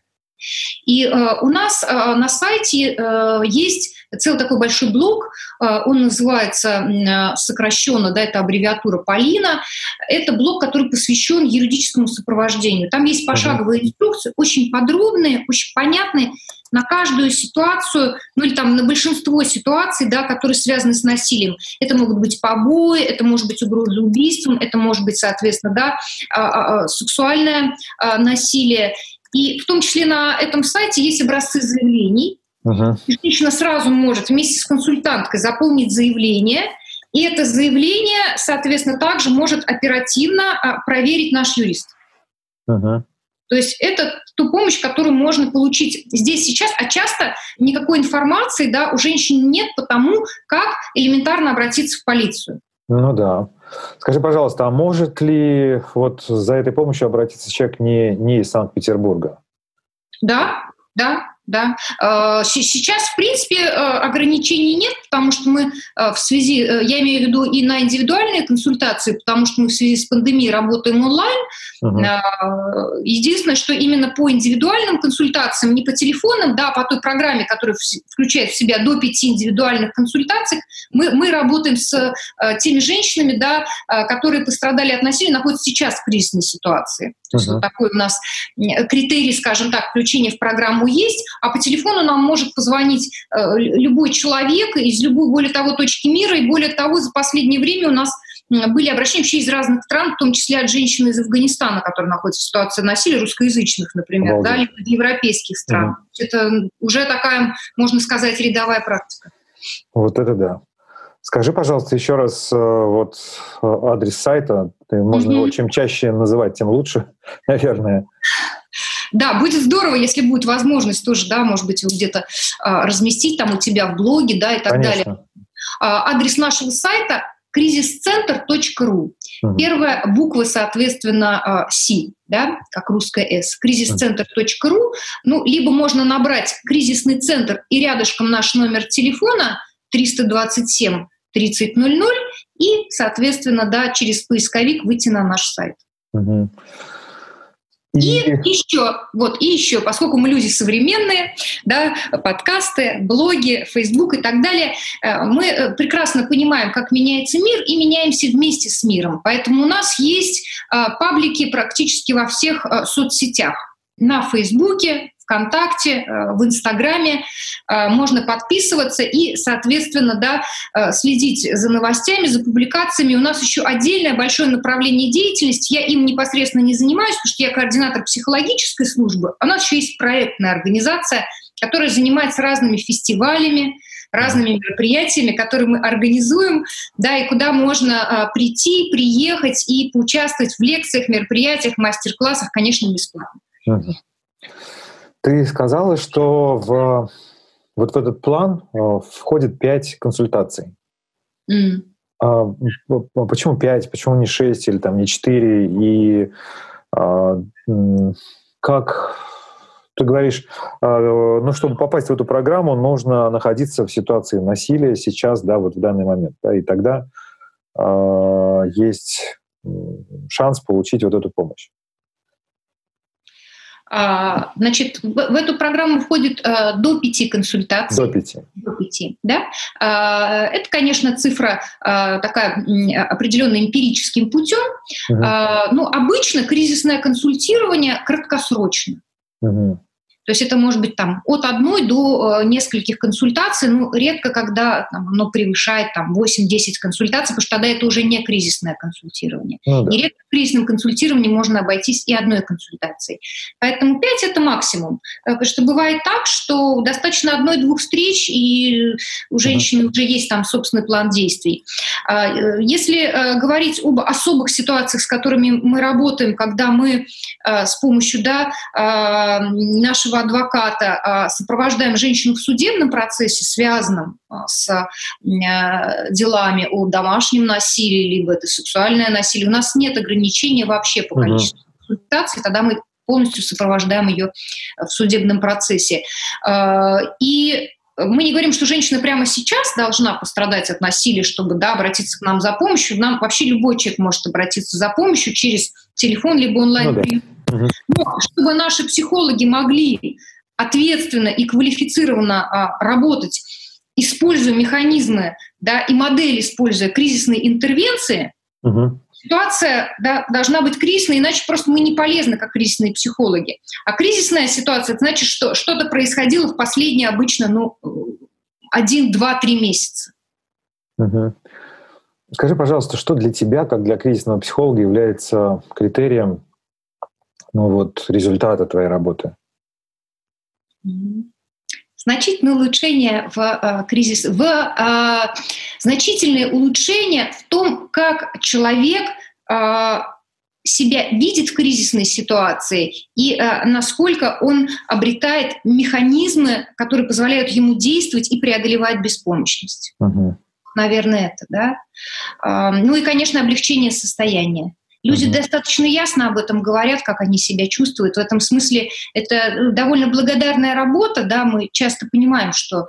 И э, у нас э, на сайте э, есть целый такой большой блок, э, он называется э, сокращенно, да, это аббревиатура Полина. Это блок, который посвящен юридическому сопровождению. Там есть пошаговые инструкции, очень подробные, очень понятные на каждую ситуацию, ну или там на большинство ситуаций, да, которые связаны с насилием. Это могут быть побои, это может быть угроза убийством, это может быть, соответственно, да, а, а, а, сексуальное насилие. И в том числе на этом сайте есть образцы заявлений. Uh-huh. Женщина сразу может вместе с консультанткой заполнить заявление, и это заявление, соответственно, также может оперативно проверить наш юрист. Uh-huh. То есть это ту помощь, которую можно получить здесь сейчас, а часто никакой информации да, у женщин нет по тому, как элементарно обратиться в полицию. Ну да. Скажи, пожалуйста, а может ли вот за этой помощью обратиться человек не, не из Санкт-Петербурга? Да, да, да. Э, сейчас, в принципе, э, ограничений нет, потому что мы э, в связи, я имею в виду и на индивидуальные консультации, потому что мы в связи с пандемией работаем онлайн. Uh-huh. Единственное, что именно по индивидуальным консультациям, не по телефонам, да, а по той программе, которая включает в себя до пяти индивидуальных консультаций, мы, мы работаем с теми женщинами, да, которые пострадали от насилия, находятся сейчас в кризисной ситуации. Uh-huh. Есть вот такой у нас критерий, скажем так, включения в программу есть, а по телефону нам может позвонить э, любой человек из любой, более того, точки мира. И более того, за последнее время у нас были обращения вообще из разных стран, в том числе от женщин из Афганистана, которые находятся в ситуации насилия, русскоязычных, например, Обалдеть. да, или европейских стран. Угу. Это уже такая, можно сказать, рядовая практика. Вот это да. Скажи, пожалуйста, еще раз э, вот э, адрес сайта. Можно mm-hmm. его чем чаще называть, тем лучше, наверное. Да, будет здорово, если будет возможность тоже, да, может быть, где-то а, разместить там у тебя в блоге, да, и так Конечно. далее. А, адрес нашего сайта кризисцентр.ру. Угу. Первая буква, соответственно, Си, да, как русская С. Кризисцентр.ру. Ну, либо можно набрать кризисный центр и рядышком наш номер телефона 327 3000 и, соответственно, да, через поисковик выйти на наш сайт. Угу. И, еще, вот, и еще, поскольку мы люди современные, да, подкасты, блоги, Facebook и так далее, э, мы э, прекрасно понимаем, как меняется мир, и меняемся вместе с миром. Поэтому у нас есть э, паблики практически во всех соцсетях. На Фейсбуке, ВКонтакте, э, в Инстаграме. Э, можно подписываться и, соответственно, да, э, следить за новостями, за публикациями. У нас еще отдельное большое направление деятельности. Я им непосредственно не занимаюсь, потому что я координатор психологической службы. У нас еще есть проектная организация, которая занимается разными фестивалями, разными мероприятиями, которые мы организуем, да, и куда можно а, прийти, приехать и поучаствовать в лекциях, мероприятиях, мастер-классах, конечно, бесплатно. Ты сказала, что в, вот в этот план э, входит пять консультаций. Mm. А, почему пять? Почему не шесть или там не четыре? И а, как ты говоришь, а, ну, чтобы попасть в эту программу, нужно находиться в ситуации насилия сейчас, да, вот в данный момент, да, и тогда а, есть шанс получить вот эту помощь. А, значит, в эту программу входит э, до пяти консультаций. До пяти. До пяти, да. А, это, конечно, цифра а, такая определенная эмпирическим путем. Угу. Ну, обычно кризисное консультирование краткосрочно. Угу. То есть это может быть там от одной до э, нескольких консультаций, ну, редко, когда там, оно превышает там 8-10 консультаций, потому что тогда это уже не кризисное консультирование. Ну, да. И редко в кризисном консультировании можно обойтись и одной консультацией. Поэтому 5 это максимум. Э, потому что бывает так, что достаточно одной-двух встреч, и у женщины уже есть там собственный план действий. А, э, если говорить об особых ситуациях, с которыми мы работаем, когда мы с помощью да, э, нашего нашего адвоката а, сопровождаем женщину в судебном процессе, связанном а, с э, делами о домашнем насилии, либо это сексуальное насилие, у нас нет ограничения вообще по количеству uh консультаций, тогда мы полностью сопровождаем ее в судебном процессе. А, и мы не говорим, что женщина прямо сейчас должна пострадать от насилия, чтобы да, обратиться к нам за помощью. Нам вообще любой человек может обратиться за помощью через телефон либо онлайн. Ну, да. Но чтобы наши психологи могли ответственно и квалифицированно а, работать, используя механизмы да, и модели, используя кризисные интервенции, угу. Ситуация да, должна быть кризисной, иначе просто мы не полезны как кризисные психологи. А кризисная ситуация, это значит, что что-то происходило в последние обычно ну, один, два, три месяца. Угу. Скажи, пожалуйста, что для тебя, как для кризисного психолога, является критерием ну, вот, результата твоей работы? Значительное улучшение в э, кризис, в э, значительное улучшение в том, как человек э, себя видит в кризисной ситуации и э, насколько он обретает механизмы, которые позволяют ему действовать и преодолевать беспомощность. Угу. Наверное, это, да. Э, ну и, конечно, облегчение состояния. Люди mm-hmm. достаточно ясно об этом говорят, как они себя чувствуют. В этом смысле это э, довольно благодарная работа, да, мы часто понимаем, что,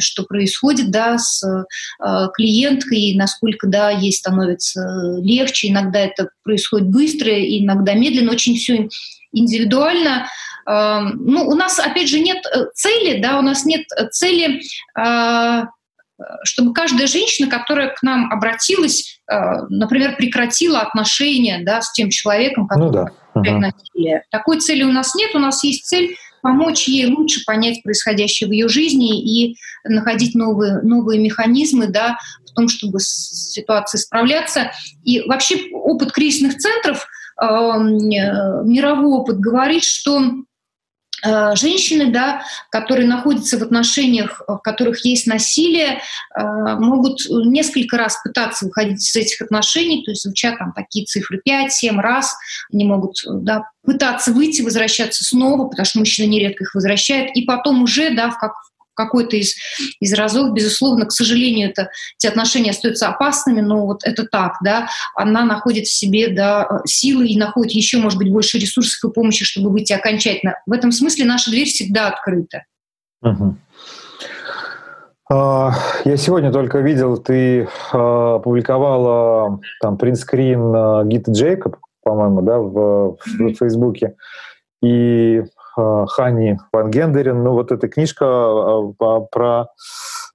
что происходит, да, с э, клиенткой, насколько, да, ей становится легче, иногда это происходит быстро, иногда медленно, очень все индивидуально. Э, ну, у нас, опять же, нет э, цели, да, у нас нет цели э, чтобы каждая женщина, которая к нам обратилась, э, например, прекратила отношения да, с тем человеком, который ну да. насилие. Такой цели у нас нет. У нас есть цель помочь ей лучше понять происходящее в ее жизни и находить новые, новые механизмы да, в том, чтобы с ситуацией справляться. И вообще опыт кризисных центров, э, мировой опыт говорит, что Э, женщины, да, которые находятся в отношениях, в которых есть насилие, э, могут несколько раз пытаться выходить из этих отношений, то есть звучат там такие цифры 5-7 раз, они могут да, пытаться выйти, возвращаться снова, потому что мужчина нередко их возвращает, и потом уже да, в, как, какой-то из, из разов, безусловно, к сожалению, это, эти отношения остаются опасными, но вот это так, да, она находит в себе, да, силы и находит еще, может быть, больше ресурсов и помощи, чтобы выйти окончательно. В этом смысле наша дверь всегда открыта. Угу. Я сегодня только видел, ты а, опубликовала там принтскрин а, Гита Джейкоб, по-моему, да, в, в Фейсбуке. И Э, Хани Ван Гендерин. Ну, вот эта книжка э, про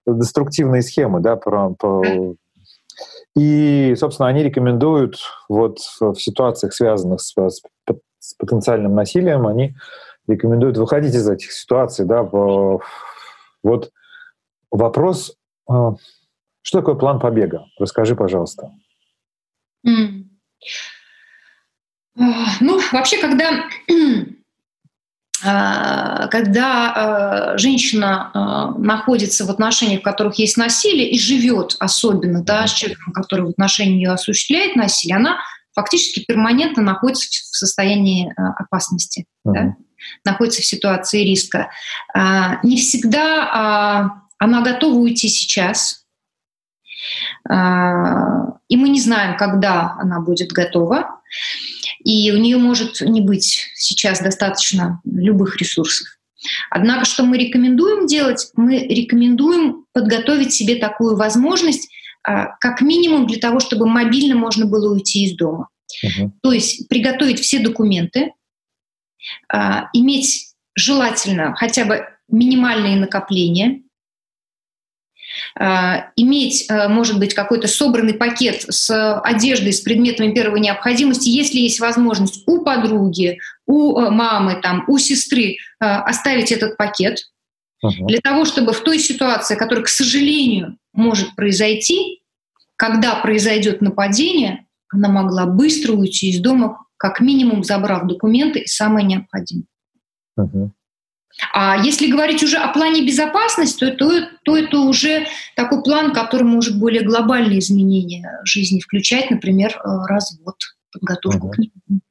деструктивные схемы, да, про, про... И, собственно, они рекомендуют вот в ситуациях, связанных с, с потенциальным насилием, они рекомендуют выходить из этих ситуаций, да, вот вопрос, э, что такое план побега? Расскажи, пожалуйста. Mm. Ну, вообще, когда когда а, женщина а, находится в отношениях, в которых есть насилие, и живет особенно да, с человеком, который в отношении ее осуществляет насилие, она фактически перманентно находится в состоянии опасности, uh-huh. да, находится в ситуации риска. Не всегда она готова уйти сейчас, и мы не знаем, когда она будет готова и у нее может не быть сейчас достаточно любых ресурсов. Однако, что мы рекомендуем делать? Мы рекомендуем подготовить себе такую возможность, а, как минимум для того, чтобы мобильно можно было уйти из дома. Uh-huh. То есть приготовить все документы, а, иметь желательно хотя бы минимальные накопления, иметь, э, может быть, какой-то собранный пакет с одеждой, с предметами первой необходимости, если есть возможность у подруги, у э, мамы, там, у сестры оставить этот пакет, uh-huh. для того, чтобы в той ситуации, которая, к сожалению, может произойти, когда произойдет нападение, она могла быстро уйти из дома, как минимум забрав документы и самое необходимое. Uh-huh. А если говорить уже о плане безопасности, то, то, то это уже такой план, который может более глобальные изменения жизни включать, например, э, развод, подготовку угу. к нему.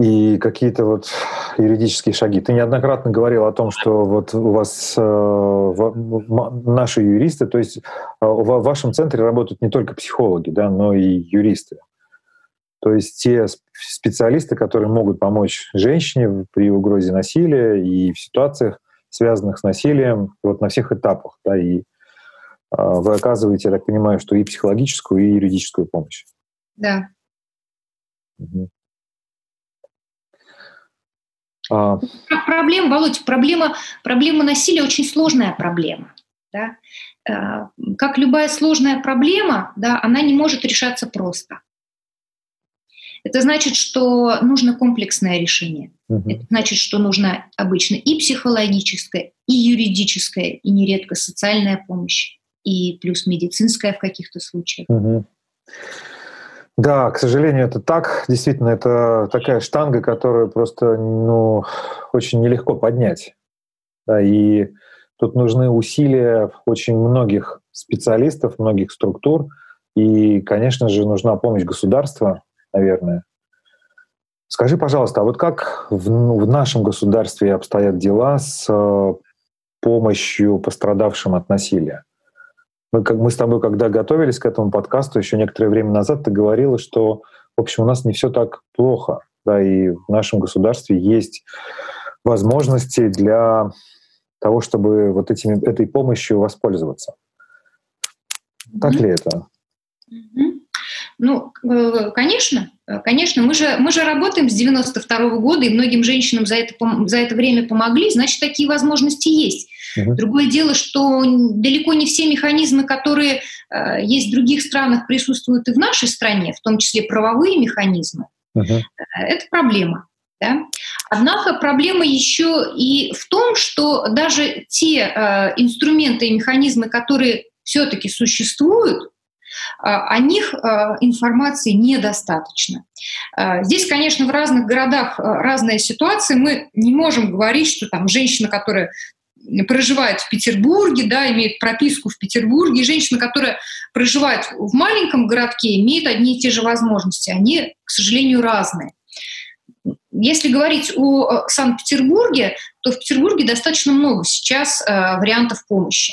И какие-то вот юридические шаги. Ты неоднократно говорил о том, что вот у вас э, наши юристы, то есть э, в вашем центре работают не только психологи, да, но и юристы. То есть те специалисты, которые могут помочь женщине при угрозе насилия и в ситуациях, связанных с насилием, вот на всех этапах. Да, и а, вы оказываете, я так понимаю, что и психологическую, и юридическую помощь. Да. Угу. А... Проблема, Володь, проблема, проблема насилия очень сложная проблема. Да? А, как любая сложная проблема, да, она не может решаться просто. Это значит, что нужно комплексное решение. Угу. Это значит, что нужно обычно и психологическая, и юридическая, и нередко социальная помощь, и плюс медицинская в каких-то случаях. Угу. Да, к сожалению, это так. Действительно, это такая штанга, которую просто ну, очень нелегко поднять. Да, и тут нужны усилия очень многих специалистов, многих структур. И, конечно же, нужна помощь государства, наверное. Скажи, пожалуйста, а вот как в, в нашем государстве обстоят дела с э, помощью пострадавшим от насилия? Мы, как, мы с тобой, когда готовились к этому подкасту, еще некоторое время назад, ты говорила, что, в общем, у нас не все так плохо, да, и в нашем государстве есть возможности для того, чтобы вот этими, этой помощью воспользоваться. Так mm-hmm. ли это? Mm-hmm. Ну, э, конечно, э, конечно, мы же, мы же работаем с 92 -го года, и многим женщинам за это, за это время помогли, значит, такие возможности есть. Угу. Другое дело, что далеко не все механизмы, которые э, есть в других странах, присутствуют и в нашей стране, в том числе правовые механизмы. Угу. Это проблема. Да? Однако проблема еще и в том, что даже те э, инструменты и механизмы, которые все-таки существуют, о них э, информации недостаточно. Э, здесь, конечно, в разных городах разная ситуация. Мы не можем говорить, что там женщина, которая проживает в Петербурге, да, имеет прописку в Петербурге, и женщина, которая проживает в маленьком городке, имеет одни и те же возможности. Они, к сожалению, разные. Если говорить о э, Санкт-Петербурге, то в Петербурге достаточно много сейчас э, вариантов помощи.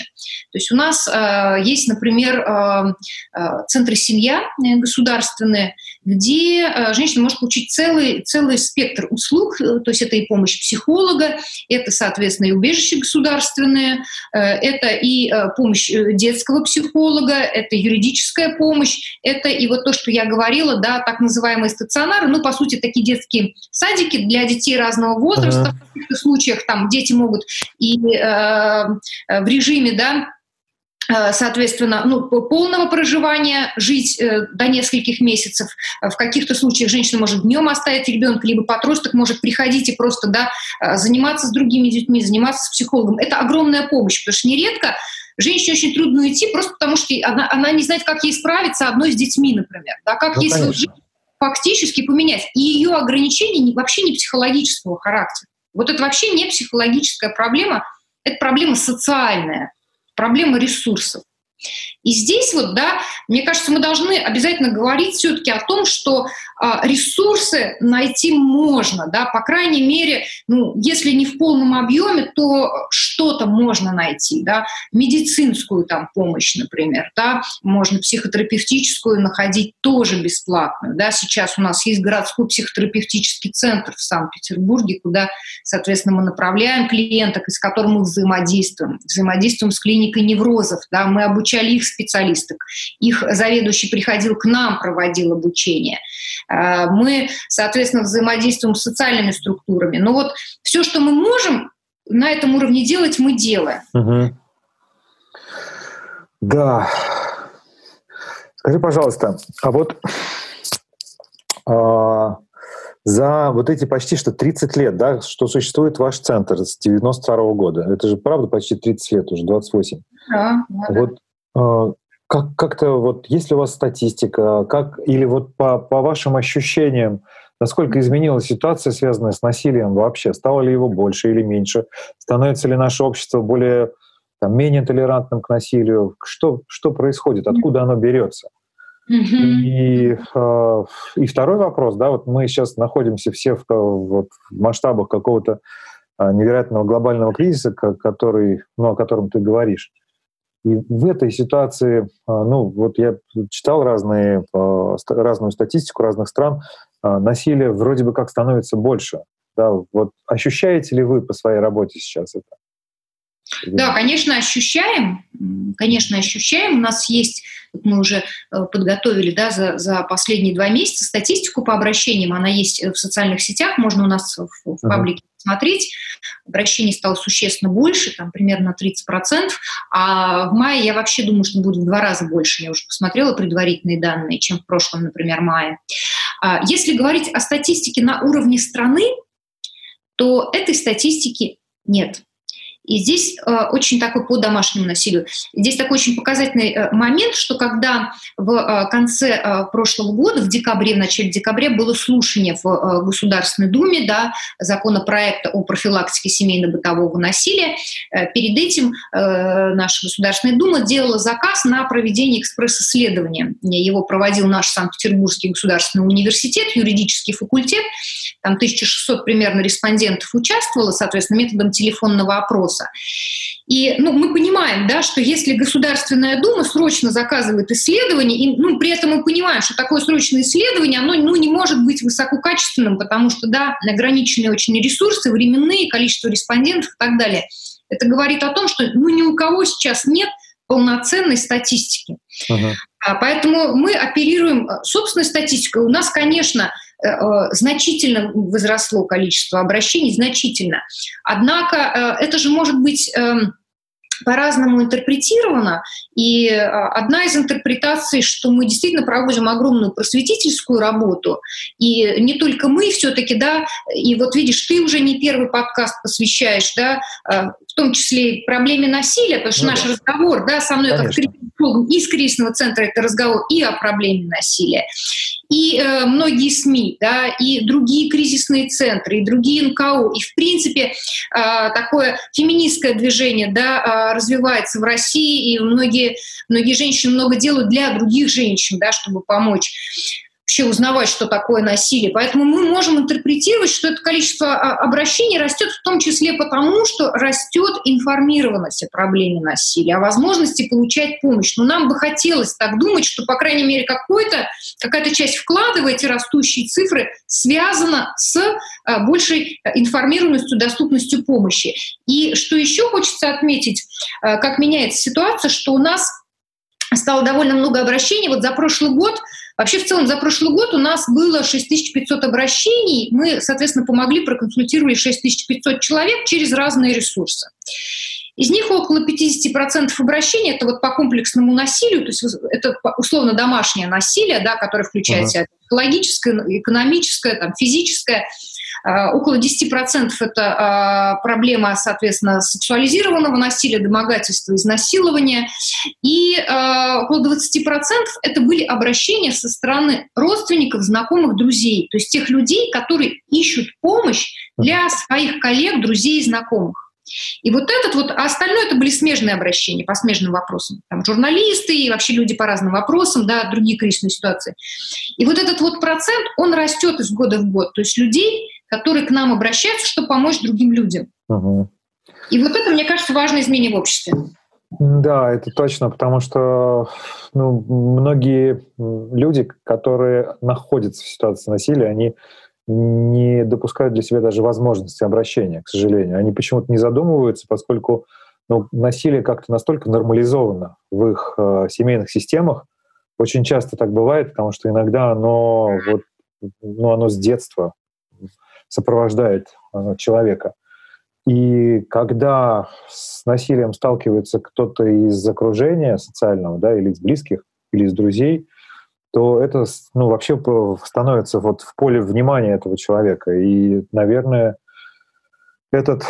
То есть у нас э, есть, например, э, э, центры семья государственные, где э, женщина может получить целый, целый спектр услуг, э, то есть это и помощь психолога, это, соответственно, и убежище государственное, э, это и помощь детского психолога, это юридическая помощь, это и вот то, что я говорила, да, так называемые стационары, ну, по сути, такие детские садики для детей разного возраста, uh-huh. в каких-то случаях там дети могут и э, в режиме, да, соответственно, ну, полного проживания, жить э, до нескольких месяцев. В каких-то случаях женщина может днем оставить ребенка, либо подросток может приходить и просто да, э, заниматься с другими детьми, заниматься с психологом. Это огромная помощь, потому что нередко женщине очень трудно уйти просто потому, что она, она не знает, как ей справиться одной с детьми, например. Да, как ну, ей свою жизнь фактически поменять. И ее ограничения вообще не психологического характера. Вот это вообще не психологическая проблема, это проблема социальная проблема ресурсов. И здесь вот, да, мне кажется, мы должны обязательно говорить все-таки о том, что ресурсы найти можно, да, по крайней мере, ну, если не в полном объеме, то что-то можно найти, да, медицинскую там помощь, например, да, можно психотерапевтическую находить тоже бесплатную, да, сейчас у нас есть городской психотерапевтический центр в Санкт-Петербурге, куда, соответственно, мы направляем клиенток, и с мы взаимодействуем, взаимодействуем с клиникой неврозов, да, мы обучали их специалисток, их заведующий приходил к нам, проводил обучение, мы, соответственно, взаимодействуем с социальными структурами. Но вот все, что мы можем на этом уровне делать, мы делаем. Угу. Да. Скажи, пожалуйста, а вот а, за вот эти почти что 30 лет, да, что существует ваш центр с 92 -го года, это же правда почти 30 лет, уже 28. Да, да. Вот а, как, как-то вот есть ли у вас статистика, как, или вот по, по вашим ощущениям, насколько изменилась ситуация, связанная с насилием вообще? Стало ли его больше или меньше? Становится ли наше общество более, там, менее толерантным к насилию? Что, что происходит? Откуда оно берется? И, э, и второй вопрос, да, вот мы сейчас находимся все в, вот, в масштабах какого-то а, невероятного глобального кризиса, который, ну, о котором ты говоришь. И в этой ситуации, а, ну вот я читал разные, а, разную статистику разных стран, а, насилие вроде бы как становится больше. Да, вот ощущаете ли вы по своей работе сейчас это? Да, конечно, ощущаем. Конечно, ощущаем. У нас есть, мы уже э, подготовили да, за, за последние два месяца статистику по обращениям. Она есть в социальных сетях, можно у нас в, в паблике смотреть. Обращений стало существенно больше, там примерно 30%. А в мае я вообще думаю, что будет в два раза больше. Я уже посмотрела предварительные данные, чем в прошлом, например, мае. А если говорить о статистике на уровне страны, то этой статистики нет. И здесь э, очень такой по домашнему насилию. Здесь такой очень показательный э, момент, что когда в э, конце прошлого года, в декабре, в начале декабря было слушание в Государственной Думе да, законопроекта о профилактике семейно-бытового насилия, перед этим наша Государственная Дума делала заказ на проведение экспресс-исследования. Его проводил наш Санкт-Петербургский государственный университет, юридический факультет. Там 1600 примерно респондентов участвовало, соответственно, методом телефонного опроса вопроса. И ну, мы понимаем, да, что если Государственная Дума срочно заказывает исследование, и ну, при этом мы понимаем, что такое срочное исследование, оно ну, не может быть высококачественным, потому что да, ограниченные очень ресурсы, временные, количество респондентов и так далее. Это говорит о том, что ну, ни у кого сейчас нет полноценной статистики. Uh-huh. Поэтому мы оперируем э, собственной статистикой. У нас, конечно, Э, э, значительно возросло количество обращений, значительно. Однако э, это же может быть эм, по-разному интерпретирована. И одна из интерпретаций, что мы действительно проводим огромную просветительскую работу, и не только мы все-таки, да, и вот видишь, ты уже не первый подкаст посвящаешь, да, в том числе и проблеме насилия, потому что ну, наш да. разговор, да, со мной Конечно. как кризисологом из кризисного центра это разговор и о проблеме насилия и э, многие СМИ, да, и другие кризисные центры, и другие НКО, и в принципе э, такое феминистское движение, да, э, развивается в России, и многие многие женщины много делают для других женщин, да, чтобы помочь вообще узнавать, что такое насилие. Поэтому мы можем интерпретировать, что это количество а, обращений растет в том числе потому, что растет информированность о проблеме насилия, о возможности получать помощь. Но нам бы хотелось так думать, что, по крайней мере, какая-то часть вклада в эти растущие цифры связана с а, большей информированностью, доступностью помощи. И что еще хочется отметить, а, как меняется ситуация, что у нас стало довольно много обращений. Вот за прошлый год Вообще, в целом, за прошлый год у нас было 6500 обращений. Мы, соответственно, помогли, проконсультировали 6500 человек через разные ресурсы. Из них около 50% обращений это вот по комплексному насилию, то есть это условно домашнее насилие, да, которое включает в себя психологическое, экономическое, там, физическое. А, около 10% это а, проблема, соответственно, сексуализированного насилия, домогательства, изнасилования. И а, около 20% это были обращения со стороны родственников, знакомых, друзей. То есть тех людей, которые ищут помощь для своих коллег, друзей и знакомых. И вот этот вот, а остальное это были смежные обращения по смежным вопросам. Там журналисты и вообще люди по разным вопросам, да, другие кризисные ситуации. И вот этот вот процент, он растет из года в год. То есть людей, которые к нам обращаются, чтобы помочь другим людям. Угу. И вот это, мне кажется, важное изменение в обществе. Да, это точно, потому что ну, многие люди, которые находятся в ситуации насилия, они не допускают для себя даже возможности обращения, к сожалению. Они почему-то не задумываются, поскольку ну, насилие как-то настолько нормализовано в их э, семейных системах. Очень часто так бывает, потому что иногда оно, вот, ну, оно с детства сопровождает э, человека. И когда с насилием сталкивается кто-то из окружения социального, да, или из близких, или из друзей, то это ну, вообще становится вот в поле внимания этого человека. И, наверное, этот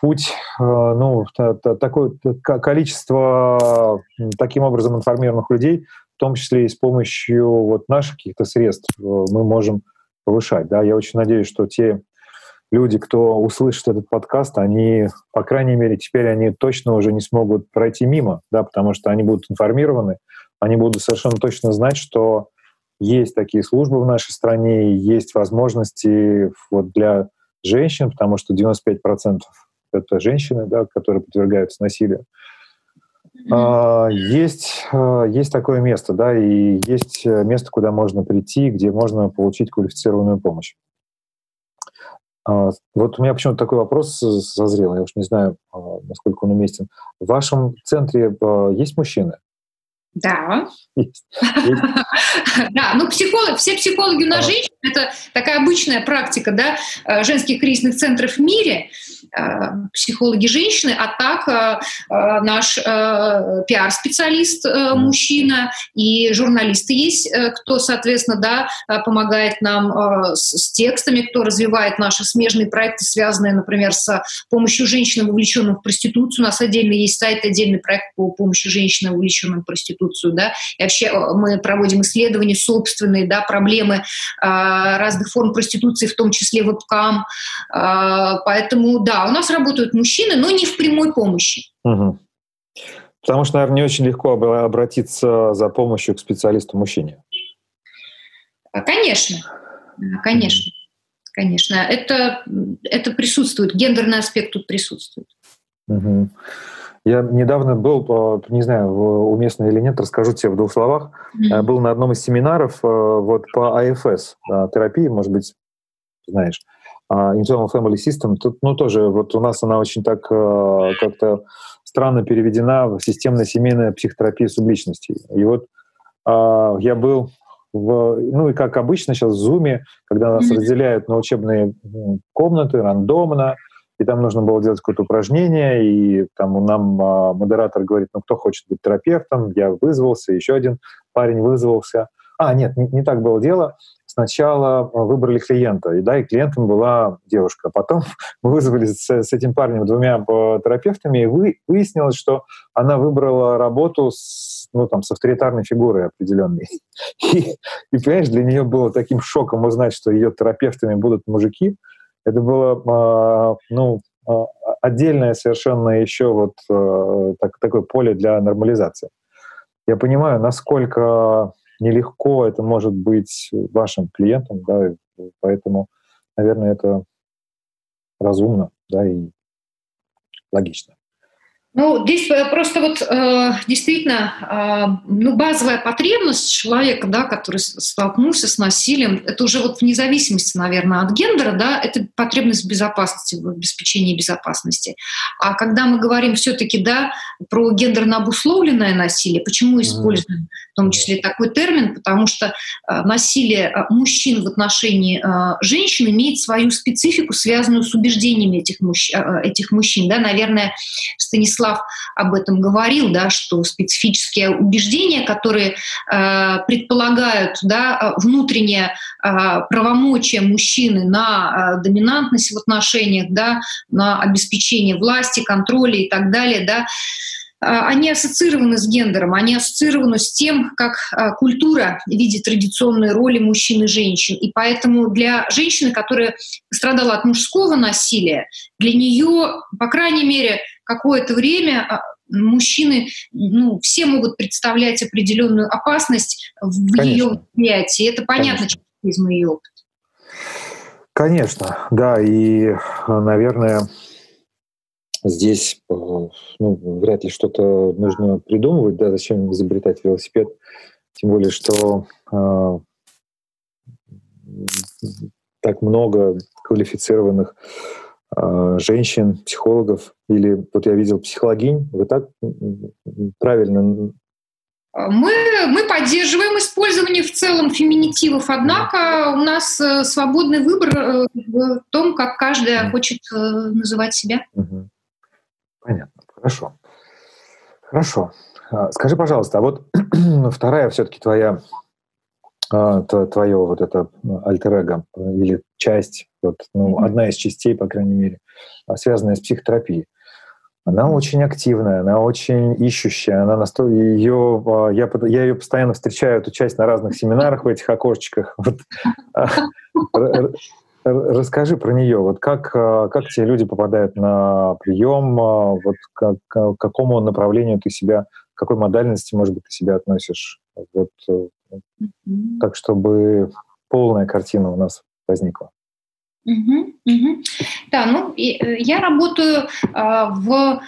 путь, э, ну, такое количество таким образом информированных людей, в том числе и с помощью вот наших каких-то средств, э, мы можем повышать. Да? Я очень надеюсь, что те люди, кто услышит этот подкаст, они, по крайней мере, теперь они точно уже не смогут пройти мимо, да, потому что они будут информированы, они будут совершенно точно знать, что есть такие службы в нашей стране, есть возможности вот для женщин, потому что 95% это женщины, да, которые подвергаются насилию. Mm-hmm. Есть, а, есть такое место, да, и есть место, куда можно прийти, где можно получить квалифицированную помощь. А, вот у меня почему-то такой вопрос созрел, я уж не знаю, насколько он уместен. В вашем центре есть мужчины? Да. Да, ну психолог, все психологи у нас женщины, это такая обычная практика, да, э, женских кризисных центров в мире, э, психологи женщины, а так э, наш пиар-специалист мужчина и журналисты есть, кто, соответственно, да, помогает нам с текстами, кто развивает наши смежные проекты, связанные, например, с помощью женщин, вовлеченных в проституцию. У нас отдельно есть сайт, отдельный проект по помощи женщинам, вовлеченным в проституцию, да, и вообще мы проводим исследования собственные, да, проблемы разных форм проституции, в том числе вебкам. А, поэтому, да, у нас работают мужчины, но не в прямой помощи. Угу. Потому что, наверное, не очень легко обратиться за помощью к специалисту-мужчине. А, конечно, конечно, конечно. Это, это присутствует, гендерный аспект тут присутствует. Угу. Я недавно был, не знаю, уместно или нет, расскажу тебе в двух словах. Mm-hmm. Был на одном из семинаров э, вот по АФС, терапии, может быть, знаешь, а, Internal Family System. Тут, ну, тоже вот у нас она очень так э, как-то странно переведена в системная семейная психотерапия субличностей. И вот а, я был в, ну и как обычно сейчас в Zoom, когда нас mm-hmm. разделяют на учебные комнаты рандомно, и там нужно было делать какое-то упражнение, и там нам а, модератор говорит, ну кто хочет быть терапевтом, я вызвался, еще один парень вызвался. А, нет, не, не так было дело. Сначала выбрали клиента, и да, и клиентом была девушка. А потом мы вызвали с, с этим парнем двумя терапевтами, и вы, выяснилось, что она выбрала работу с, ну, там, с авторитарной фигурой определенной. И, и, понимаешь, для нее было таким шоком узнать, что ее терапевтами будут мужики, это было, а, ну, а, отдельное совершенно еще вот а, так, такое поле для нормализации. Я понимаю, насколько нелегко это может быть вашим клиентам, да, поэтому, наверное, это разумно, да, и логично. Ну, здесь э, просто вот э, действительно э, ну, базовая потребность человека, да, который столкнулся с насилием, это уже вот вне зависимости, наверное, от гендера, да, это потребность в безопасности, в обеспечении безопасности. А когда мы говорим все-таки, да, про гендерно обусловленное насилие, почему используем в том числе такой термин? Потому что э, насилие мужчин в отношении э, женщин имеет свою специфику, связанную с убеждениями этих, мужч... этих мужчин, да, наверное, Станислав об этом говорил, да, что специфические убеждения, которые э, предполагают да, внутреннее э, правомочие мужчины на э, доминантность в отношениях, да, на обеспечение власти, контроля и так далее, да, они ассоциированы с гендером, они ассоциированы с тем, как а, культура видит традиционные роли мужчин и женщин. И поэтому для женщины, которая страдала от мужского насилия, для нее, по крайней мере, какое-то время а, мужчины, ну, все могут представлять определенную опасность в Конечно. ее восприятии. Это понятно Конечно. через моей опыт. Конечно, да, и, наверное, здесь э, ну, вряд ли что-то нужно придумывать, да, зачем изобретать велосипед, тем более, что э, так много квалифицированных э, женщин, психологов, или вот я видел психологинь, вы так правильно мы, мы поддерживаем использование в целом феминитивов, однако у нас э, свободный выбор в том, как каждая хочет называть себя. Угу. Понятно, хорошо. Хорошо. А, скажи, пожалуйста, а вот вторая все-таки твоя а, твое вот это альтер или часть, вот, ну, mm-hmm. одна из частей, по крайней мере, а, связанная с психотерапией. Она очень активная, она очень ищущая, она настолько ее я я ее постоянно встречаю эту часть на разных семинарах в этих окошечках. Вот. Расскажи про нее. Вот как, э, как те люди попадают на прием? Э, вот как, к какому направлению ты себя, к какой модальности, может быть, ты себя относишь? Вот, mm-hmm. Так, чтобы полная картина у нас возникла. Угу, угу. Да, ну я работаю а, в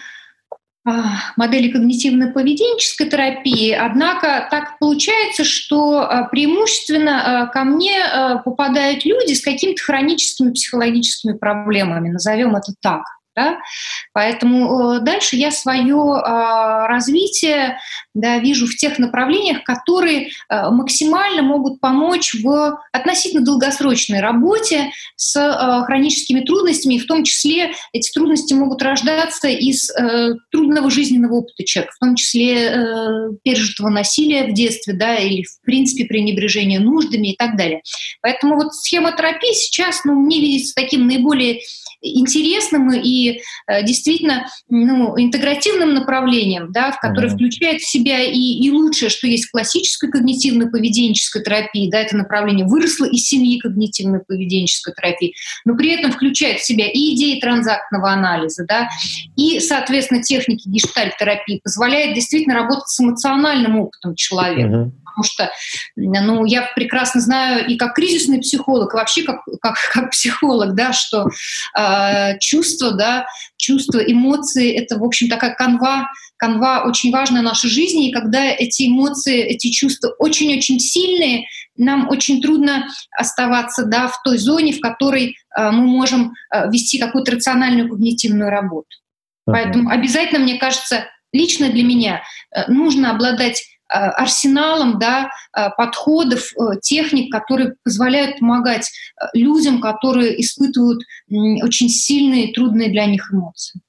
модели когнитивно-поведенческой терапии, однако так получается, что а, преимущественно а, ко мне попадают люди с какими-то хроническими психологическими проблемами, назовем это так. Да? Поэтому э, дальше я свое а, развитие да, вижу в тех направлениях, которые э, максимально могут помочь в относительно долгосрочной работе с э, хроническими трудностями, и в том числе эти трудности могут рождаться из трудного жизненного опыта человека, в том числе пережитого насилия в детстве, да, или в принципе пренебрежения нуждами и так далее. Поэтому вот схема терапии сейчас ну, мне видится таким наиболее интересным и э, действительно ну, интегративным направлением, да, в которое mm-hmm. включает в себя и, и лучшее, что есть в классической когнитивно-поведенческой терапии, да, это направление выросло из семьи когнитивно-поведенческой терапии, но при этом включает в себя и идеи транзактного анализа, да, и, соответственно, техники гештальт-терапии, позволяет действительно работать с эмоциональным опытом человека. Mm-hmm потому что ну, я прекрасно знаю и как кризисный психолог, и вообще как, как, как психолог, да, что э, чувства, да, чувства, эмоции — это, в общем, такая канва, канва очень важная в нашей жизни, и когда эти эмоции, эти чувства очень-очень сильные, нам очень трудно оставаться да, в той зоне, в которой э, мы можем э, вести какую-то рациональную когнитивную работу. Uh-huh. Поэтому обязательно, мне кажется, лично для меня э, нужно обладать арсеналом да, подходов, техник, которые позволяют помогать людям, которые испытывают очень сильные трудные для них эмоции.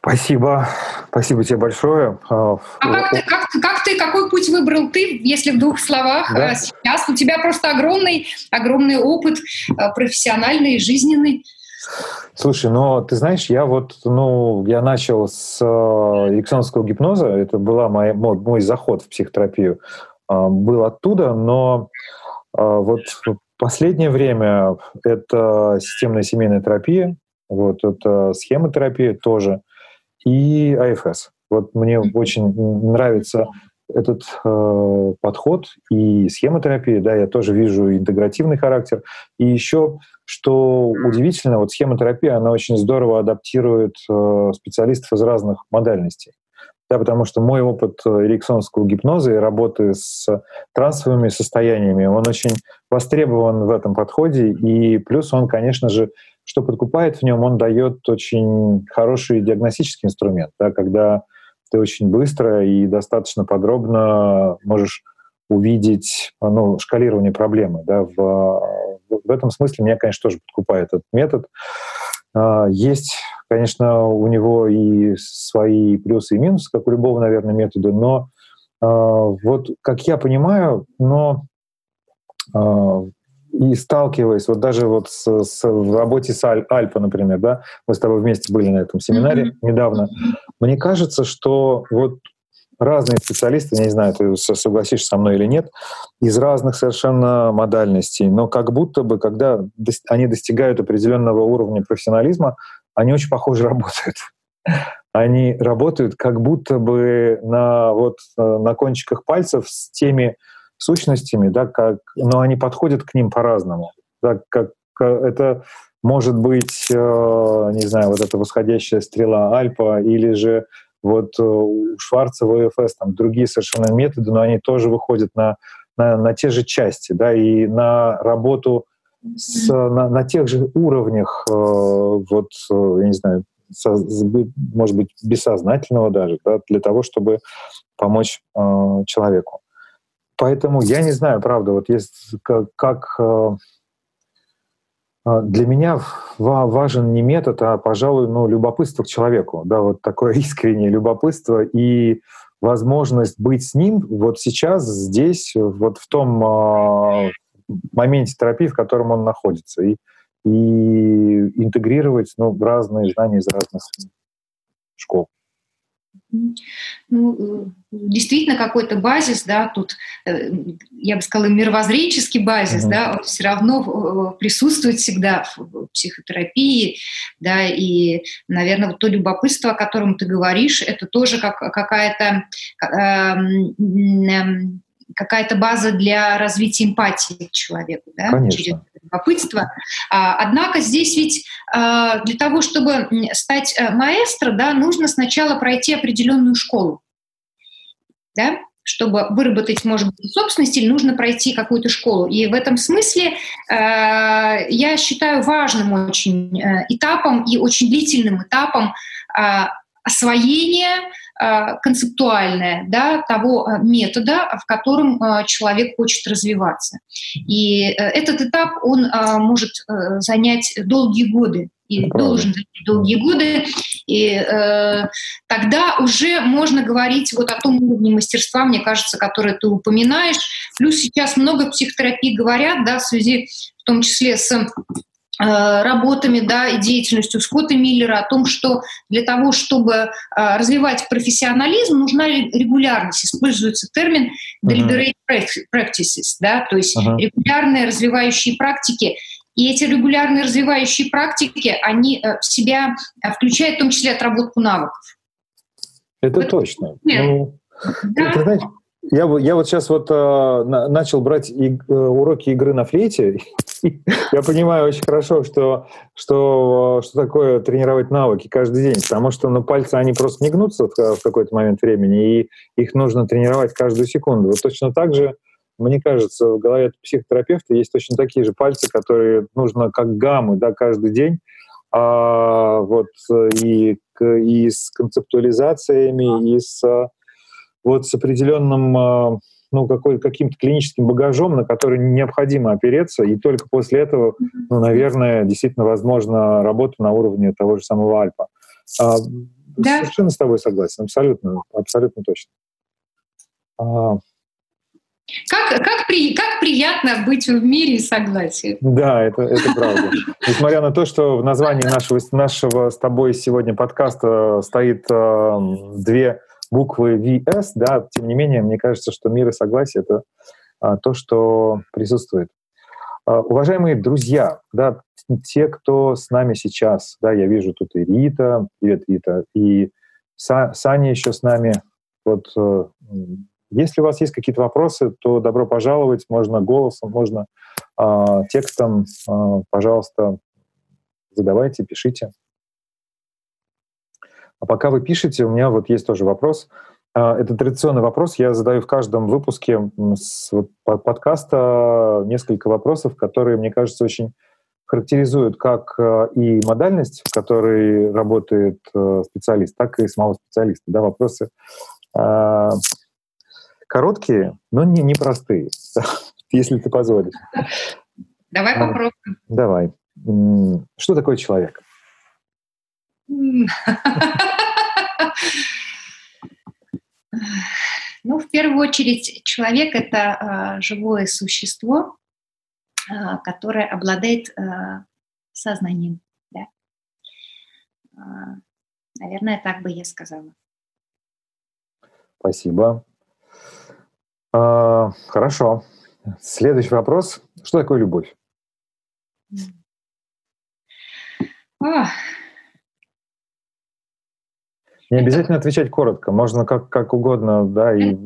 Спасибо. Спасибо тебе большое. А как ты, как, как ты, какой путь выбрал ты, если в двух словах да? сейчас? У тебя просто огромный, огромный опыт профессиональный, жизненный. Слушай, ну ты знаешь, я вот, ну, я начал с э, эриксоновского гипноза, это была моя, мой, мой заход в психотерапию, э, был оттуда, но э, вот в последнее время это системная семейная терапия, вот это схемотерапия тоже, и АФС. Вот мне очень нравится этот э, подход и схемотерапия, да, я тоже вижу интегративный характер. И еще, что удивительно, вот схемотерапия, она очень здорово адаптирует э, специалистов из разных модальностей. Да, потому что мой опыт эриксонского гипноза и работы с трансовыми состояниями, он очень востребован в этом подходе. И плюс он, конечно же, что подкупает в нем, он дает очень хороший диагностический инструмент, да, когда ты очень быстро и достаточно подробно можешь увидеть ну, шкалирование проблемы. Да, в, в этом смысле меня, конечно, тоже подкупает этот метод. А, есть, конечно, у него и свои плюсы и минусы, как у любого, наверное, метода, но а, вот, как я понимаю, но а, и сталкиваясь, вот даже вот с, с, в работе с Аль, Альпа, например, да, мы с тобой вместе были на этом семинаре mm-hmm. недавно, мне кажется, что вот разные специалисты, не знаю, ты согласишься со мной или нет, из разных совершенно модальностей, но как будто бы, когда они достигают определенного уровня профессионализма, они очень похоже работают. Они работают как будто бы на, вот, э, на кончиках пальцев с теми сущностями, да, как, но они подходят к ним по-разному. Да, как, это может быть, э, не знаю, вот эта восходящая стрела Альпа или же вот э, у Шварца в ОФС там другие совершенно методы, но они тоже выходят на, на, на те же части, да, и на работу с, на, на тех же уровнях, э, вот, я не знаю, со, может быть, бессознательного даже, да, для того, чтобы помочь э, человеку. Поэтому я не знаю, правда, вот есть как, как э, э, для меня важен не метод, а, пожалуй, ну, любопытство к человеку, да, вот такое искреннее любопытство и возможность быть с ним вот сейчас, здесь, вот в том э, моменте терапии, в котором он находится, и, и интегрировать ну, разные знания из разных школ. Ну, действительно какой-то базис, да, тут, э, я бы сказала, мировоззренческий базис, mm-hmm. да, он все равно э, присутствует всегда в психотерапии, да, и, наверное, вот то любопытство, о котором ты говоришь, это тоже как какая-то э, какая-то база для развития эмпатии к человеку, да, Конечно. через любопытство. А, однако здесь ведь а, для того, чтобы стать э, маэстро, да, нужно сначала пройти определенную школу, да, чтобы выработать, может быть, собственный стиль, нужно пройти какую-то школу. И в этом смысле э, я считаю важным очень э, этапом и очень длительным этапом э, освоения Э, концептуальное да, того э, метода, в котором э, человек хочет развиваться. И этот этап, он может занять долгие годы и Правда. должен занять долгие годы, и э, тогда уже можно говорить вот о том уровне мастерства, мне кажется, который ты упоминаешь. Плюс сейчас много психотерапий говорят, да, в связи в том числе с Э, работами да, и деятельностью Скотта Миллера о том, что для того, чтобы э, развивать профессионализм, нужна регулярность. Используется термин deliberate practices, да, то есть uh-huh. регулярные развивающие практики. И эти регулярные развивающие практики, они э, в себя включают в том числе отработку навыков. Это вот, точно. Ну, да. ты знаешь, я, я вот сейчас вот э, начал брать и, э, уроки игры на флейте. я понимаю очень хорошо, что, что, что такое тренировать навыки каждый день, потому что ну, пальцы, они просто не гнутся в, в какой-то момент времени, и их нужно тренировать каждую секунду. Вот точно так же, мне кажется, в голове психотерапевта есть точно такие же пальцы, которые нужно как гаммы да, каждый день, а, вот, и, и с концептуализациями, и с вот с определенным а, ну, какой, каким-то клиническим багажом, на который необходимо опереться, и только после этого, ну, наверное, действительно возможно работа на уровне того же самого Альпа. А, да. Совершенно с тобой согласен, абсолютно, абсолютно точно. А, как, как, при, как приятно быть в мире согласия. Да, это, это правда. Несмотря на то, что в названии нашего, нашего с тобой сегодня подкаста стоит э, две буквы VS, да, тем не менее, мне кажется, что мир и согласие — это э, то, что присутствует. Э, уважаемые друзья, да, те, кто с нами сейчас, да, я вижу тут и Рита, привет, Рита, и Са, Саня еще с нами, вот э, если у вас есть какие-то вопросы, то добро пожаловать. Можно голосом, можно э, текстом. Э, пожалуйста, задавайте, пишите. А пока вы пишете, у меня вот есть тоже вопрос. А, это традиционный вопрос. Я задаю в каждом выпуске с подкаста несколько вопросов, которые, мне кажется, очень характеризуют как и модальность, в которой работает специалист, так и самого специалиста. Да, вопросы Короткие, но не непростые, если ты позволишь. Давай а, попробуем. Давай. Что такое человек? Ну, в первую очередь, человек — это э, живое существо, э, которое обладает э, сознанием. Да? Наверное, так бы я сказала. Спасибо. А, хорошо. Следующий вопрос. Что такое любовь? Не обязательно отвечать коротко, можно как, как угодно, да, и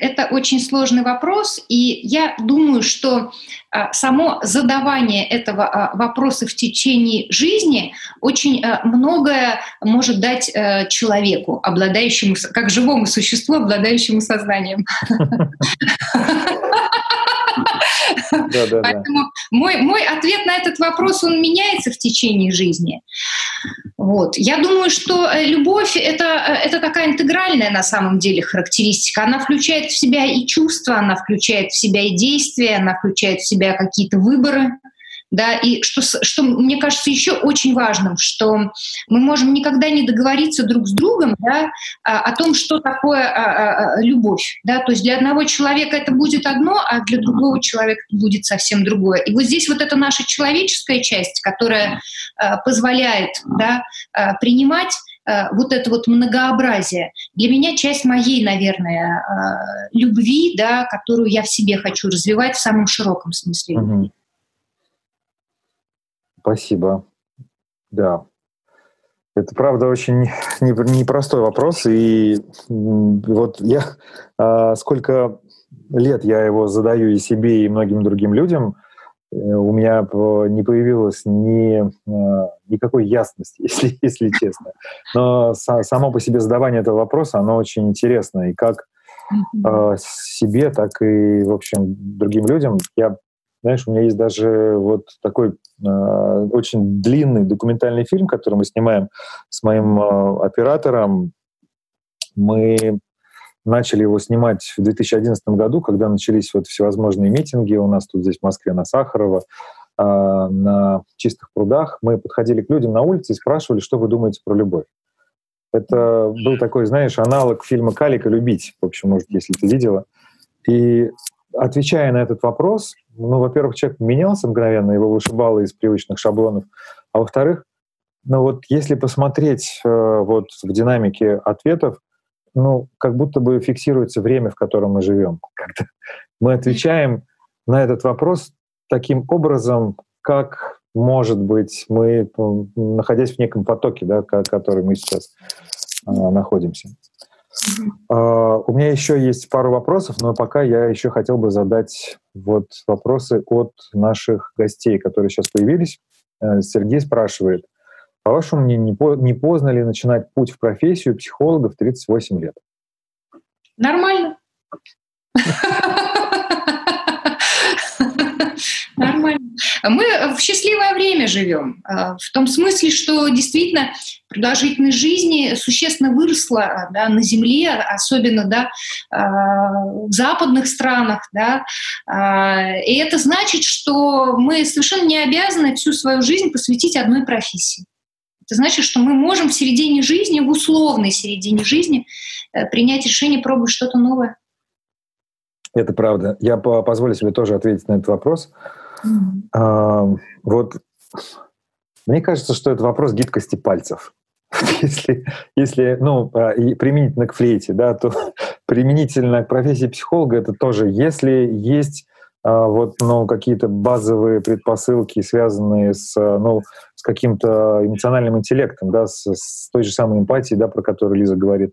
это очень сложный вопрос, и я думаю, что а, само задавание этого а, вопроса в течение жизни очень а, многое может дать э, человеку, обладающему, как живому существу, обладающему сознанием. Да, да, Поэтому. Мой, мой ответ на этот вопрос, он меняется в течение жизни. Вот. Я думаю, что э, любовь это, э, это такая интегральная на самом деле характеристика. Она включает в себя и чувства, она включает в себя и действия, она включает в себя какие-то выборы да, и что, что мне кажется еще очень важным, что мы можем никогда не договориться друг с другом, да, а, о том, что такое а, а, любовь, да, то есть для одного человека это будет одно, а для другого человека это будет совсем другое. И вот здесь вот эта наша человеческая часть, которая позволяет, да, принимать вот это вот многообразие. Для меня часть моей, наверное, любви, да, которую я в себе хочу развивать в самом широком смысле. Uh-huh. Спасибо. Да. Это, правда, очень непростой вопрос. И вот я а, сколько лет я его задаю и себе, и многим другим людям, э, у меня не появилось ни, а, никакой ясности, если, если честно. Но само по себе задавание этого вопроса, оно очень интересно. И как mm себе, так и, в общем, другим людям. Я знаешь, у меня есть даже вот такой э, очень длинный документальный фильм, который мы снимаем с моим э, оператором. Мы начали его снимать в 2011 году, когда начались вот всевозможные митинги у нас тут здесь в Москве на Сахарова, э, на чистых прудах. Мы подходили к людям на улице и спрашивали, что вы думаете про любовь. Это был такой, знаешь, аналог фильма «Калика. Любить». В общем, может, если ты видела. И отвечая на этот вопрос, ну, во-первых, человек менялся мгновенно, его вышибало из привычных шаблонов, а во-вторых, ну вот если посмотреть э, вот в динамике ответов, ну, как будто бы фиксируется время, в котором мы живем. Мы отвечаем на этот вопрос таким образом, как, может быть, мы, находясь в неком потоке, да, который мы сейчас э, находимся. Uh, у меня еще есть пару вопросов, но пока я еще хотел бы задать вот вопросы от наших гостей, которые сейчас появились. Uh, Сергей спрашивает, по вашему мнению, не поздно ли начинать путь в профессию психолога в 38 лет? Нормально. Нормально. Мы в счастливое время живем. А, в том смысле, что действительно продолжительность жизни существенно выросла да, на Земле, особенно да, а, в западных странах. Да. И это значит, что мы совершенно не обязаны всю свою жизнь посвятить одной профессии. Это значит, что мы можем в середине жизни, в условной середине жизни, э, принять решение пробовать что-то новое. Это правда. Я позволю себе тоже ответить на этот вопрос. Mm-hmm. А, вот мне кажется, что это вопрос гибкости пальцев. Если, если ну, а, применительно к флейте, да, то применительно к профессии психолога это тоже, если есть а, вот, ну, какие-то базовые предпосылки, связанные с, ну, с каким-то эмоциональным интеллектом, да, с, с той же самой эмпатией, да, про которую Лиза говорит,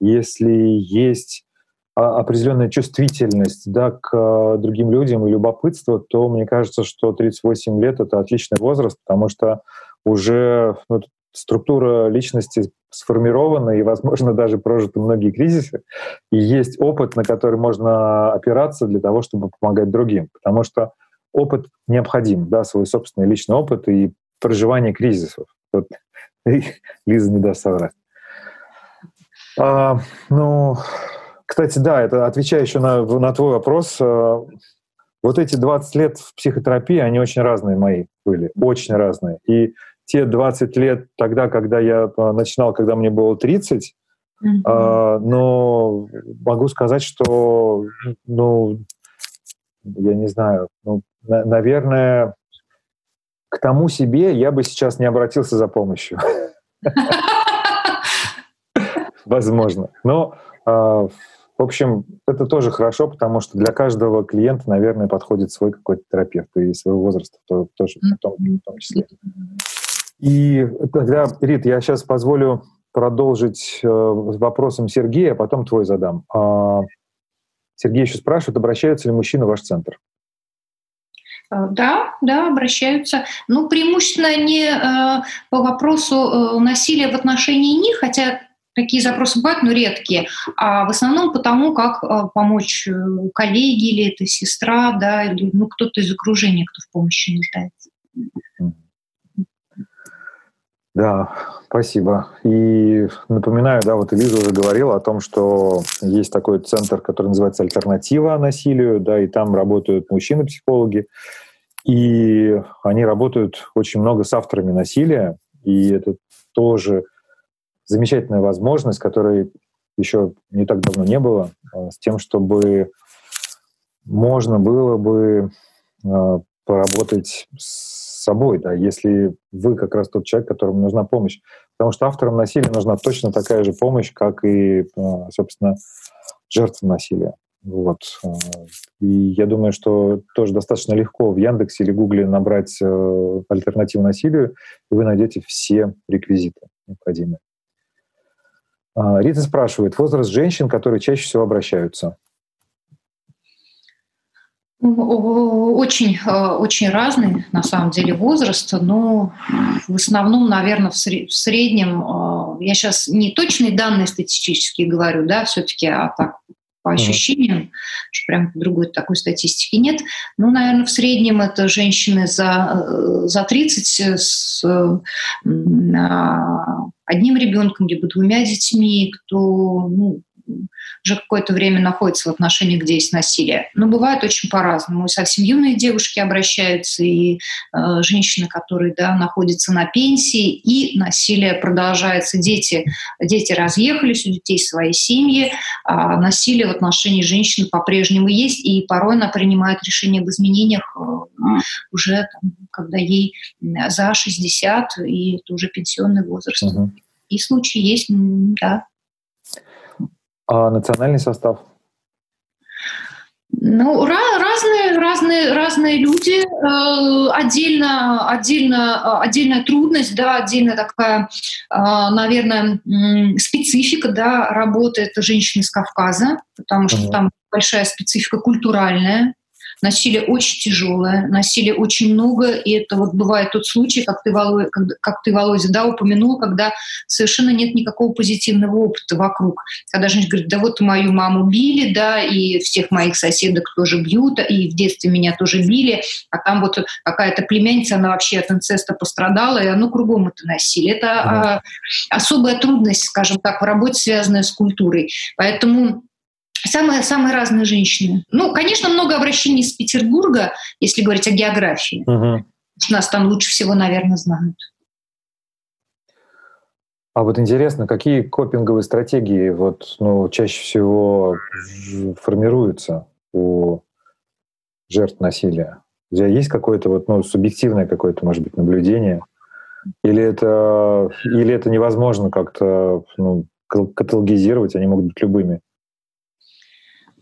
если есть определенная чувствительность да, к а, другим людям и любопытство, то мне кажется, что 38 лет — это отличный возраст, потому что уже ну, структура личности сформирована и, возможно, даже прожиты многие кризисы, и есть опыт, на который можно опираться для того, чтобы помогать другим, потому что опыт необходим, да, свой собственный личный опыт и проживание кризисов. Вот. Лиза не даст соврать. А, ну, кстати, да, это отвечая еще на, на твой вопрос, э, вот эти 20 лет в психотерапии, они очень разные мои были, очень разные. И те 20 лет тогда, когда я э, начинал, когда мне было 30, mm-hmm. но могу сказать, что, ну, я не знаю, ну, на, наверное, к тому себе я бы сейчас не обратился за помощью. Возможно. Но в общем, это тоже хорошо, потому что для каждого клиента, наверное, подходит свой какой-то терапевт и своего возраста тоже в том, в том числе. И тогда, Рит, я сейчас позволю продолжить э, вопросом Сергея, а потом твой задам. А, Сергей еще спрашивает, обращаются ли мужчины в ваш центр? Э, да, да, обращаются. Ну, преимущественно не э, по вопросу э, насилия в отношении них, хотя Такие запросы бывают, но редкие. А в основном потому, как э, помочь э, коллеге или это сестра, да, или ну, кто-то из окружения, кто в помощи нуждается. Да, спасибо. И напоминаю, да, вот Элиза уже говорила о том, что есть такой центр, который называется «Альтернатива насилию», да, и там работают мужчины-психологи, и они работают очень много с авторами насилия, и это тоже замечательная возможность, которой еще не так давно не было, а, с тем, чтобы можно было бы а, поработать с собой, да, если вы как раз тот человек, которому нужна помощь. Потому что авторам насилия нужна точно такая же помощь, как и, а, собственно, жертвам насилия. Вот. И я думаю, что тоже достаточно легко в Яндексе или Гугле набрать э, альтернативу насилию, и вы найдете все реквизиты необходимые. А, Рита спрашивает, возраст женщин, которые чаще всего обращаются? Очень, а, очень разный, на самом деле, возраст, но в основном, наверное, в среднем, а, я сейчас не точные данные статистические говорю, да, все-таки, а так по ощущениям, что прям другой такой статистики нет. Ну, наверное, в среднем это женщины за, э, за 30 с одним ребенком, либо двумя детьми, кто ну, уже какое-то время находится в отношениях, где есть насилие. Но бывает очень по-разному. И совсем юные девушки обращаются, и э, женщины, которые да, находятся на пенсии, и насилие продолжается. Дети, дети разъехались, у детей свои семьи, а насилие в отношении женщин по-прежнему есть, и порой она принимает решение об изменениях э, уже там, когда ей за 60, и это уже пенсионный возраст. Угу. И случаи есть, да. А национальный состав? Ну, разные, разные, разные люди. Э, отдельно, отдельно, отдельная трудность, да, отдельная такая, э, наверное, специфика, да, работы это женщины с Кавказа, потому что там большая специфика культуральная. Насилие очень тяжелое, насилия очень много, и это вот бывает тот случай, как ты, Володя, как ты, Володя, да, упомянул, когда совершенно нет никакого позитивного опыта вокруг. Когда женщина говорит, да вот мою маму били, да, и всех моих соседок тоже бьют, и в детстве меня тоже били, а там вот какая-то племянница, она вообще от инцеста пострадала, и оно кругом это насилие. Это mm. а, особая трудность, скажем так, в работе, связанная с культурой. Поэтому Самые, самые разные женщины. Ну, конечно, много обращений из Петербурга, если говорить о географии. Угу. Нас там лучше всего, наверное, знают. А вот интересно, какие копинговые стратегии вот, ну, чаще всего формируются у жертв насилия? У тебя есть какое-то вот, ну, субъективное какое-то, может быть, наблюдение? Или это, или это невозможно как-то ну, каталогизировать, они могут быть любыми?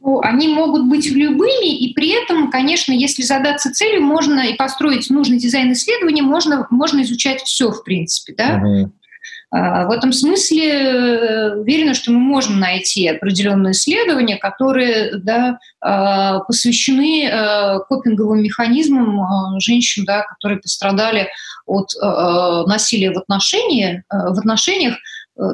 Ну, они могут быть любыми, и при этом, конечно, если задаться целью, можно и построить нужный дизайн исследования, можно, можно изучать все, в принципе. Да? Uh-huh. В этом смысле э, уверена, что мы можем найти определенные исследования, которые да, а, посвящены э, копинговым механизмам э, женщин, да, которые пострадали от насилия в, отношении, в отношениях,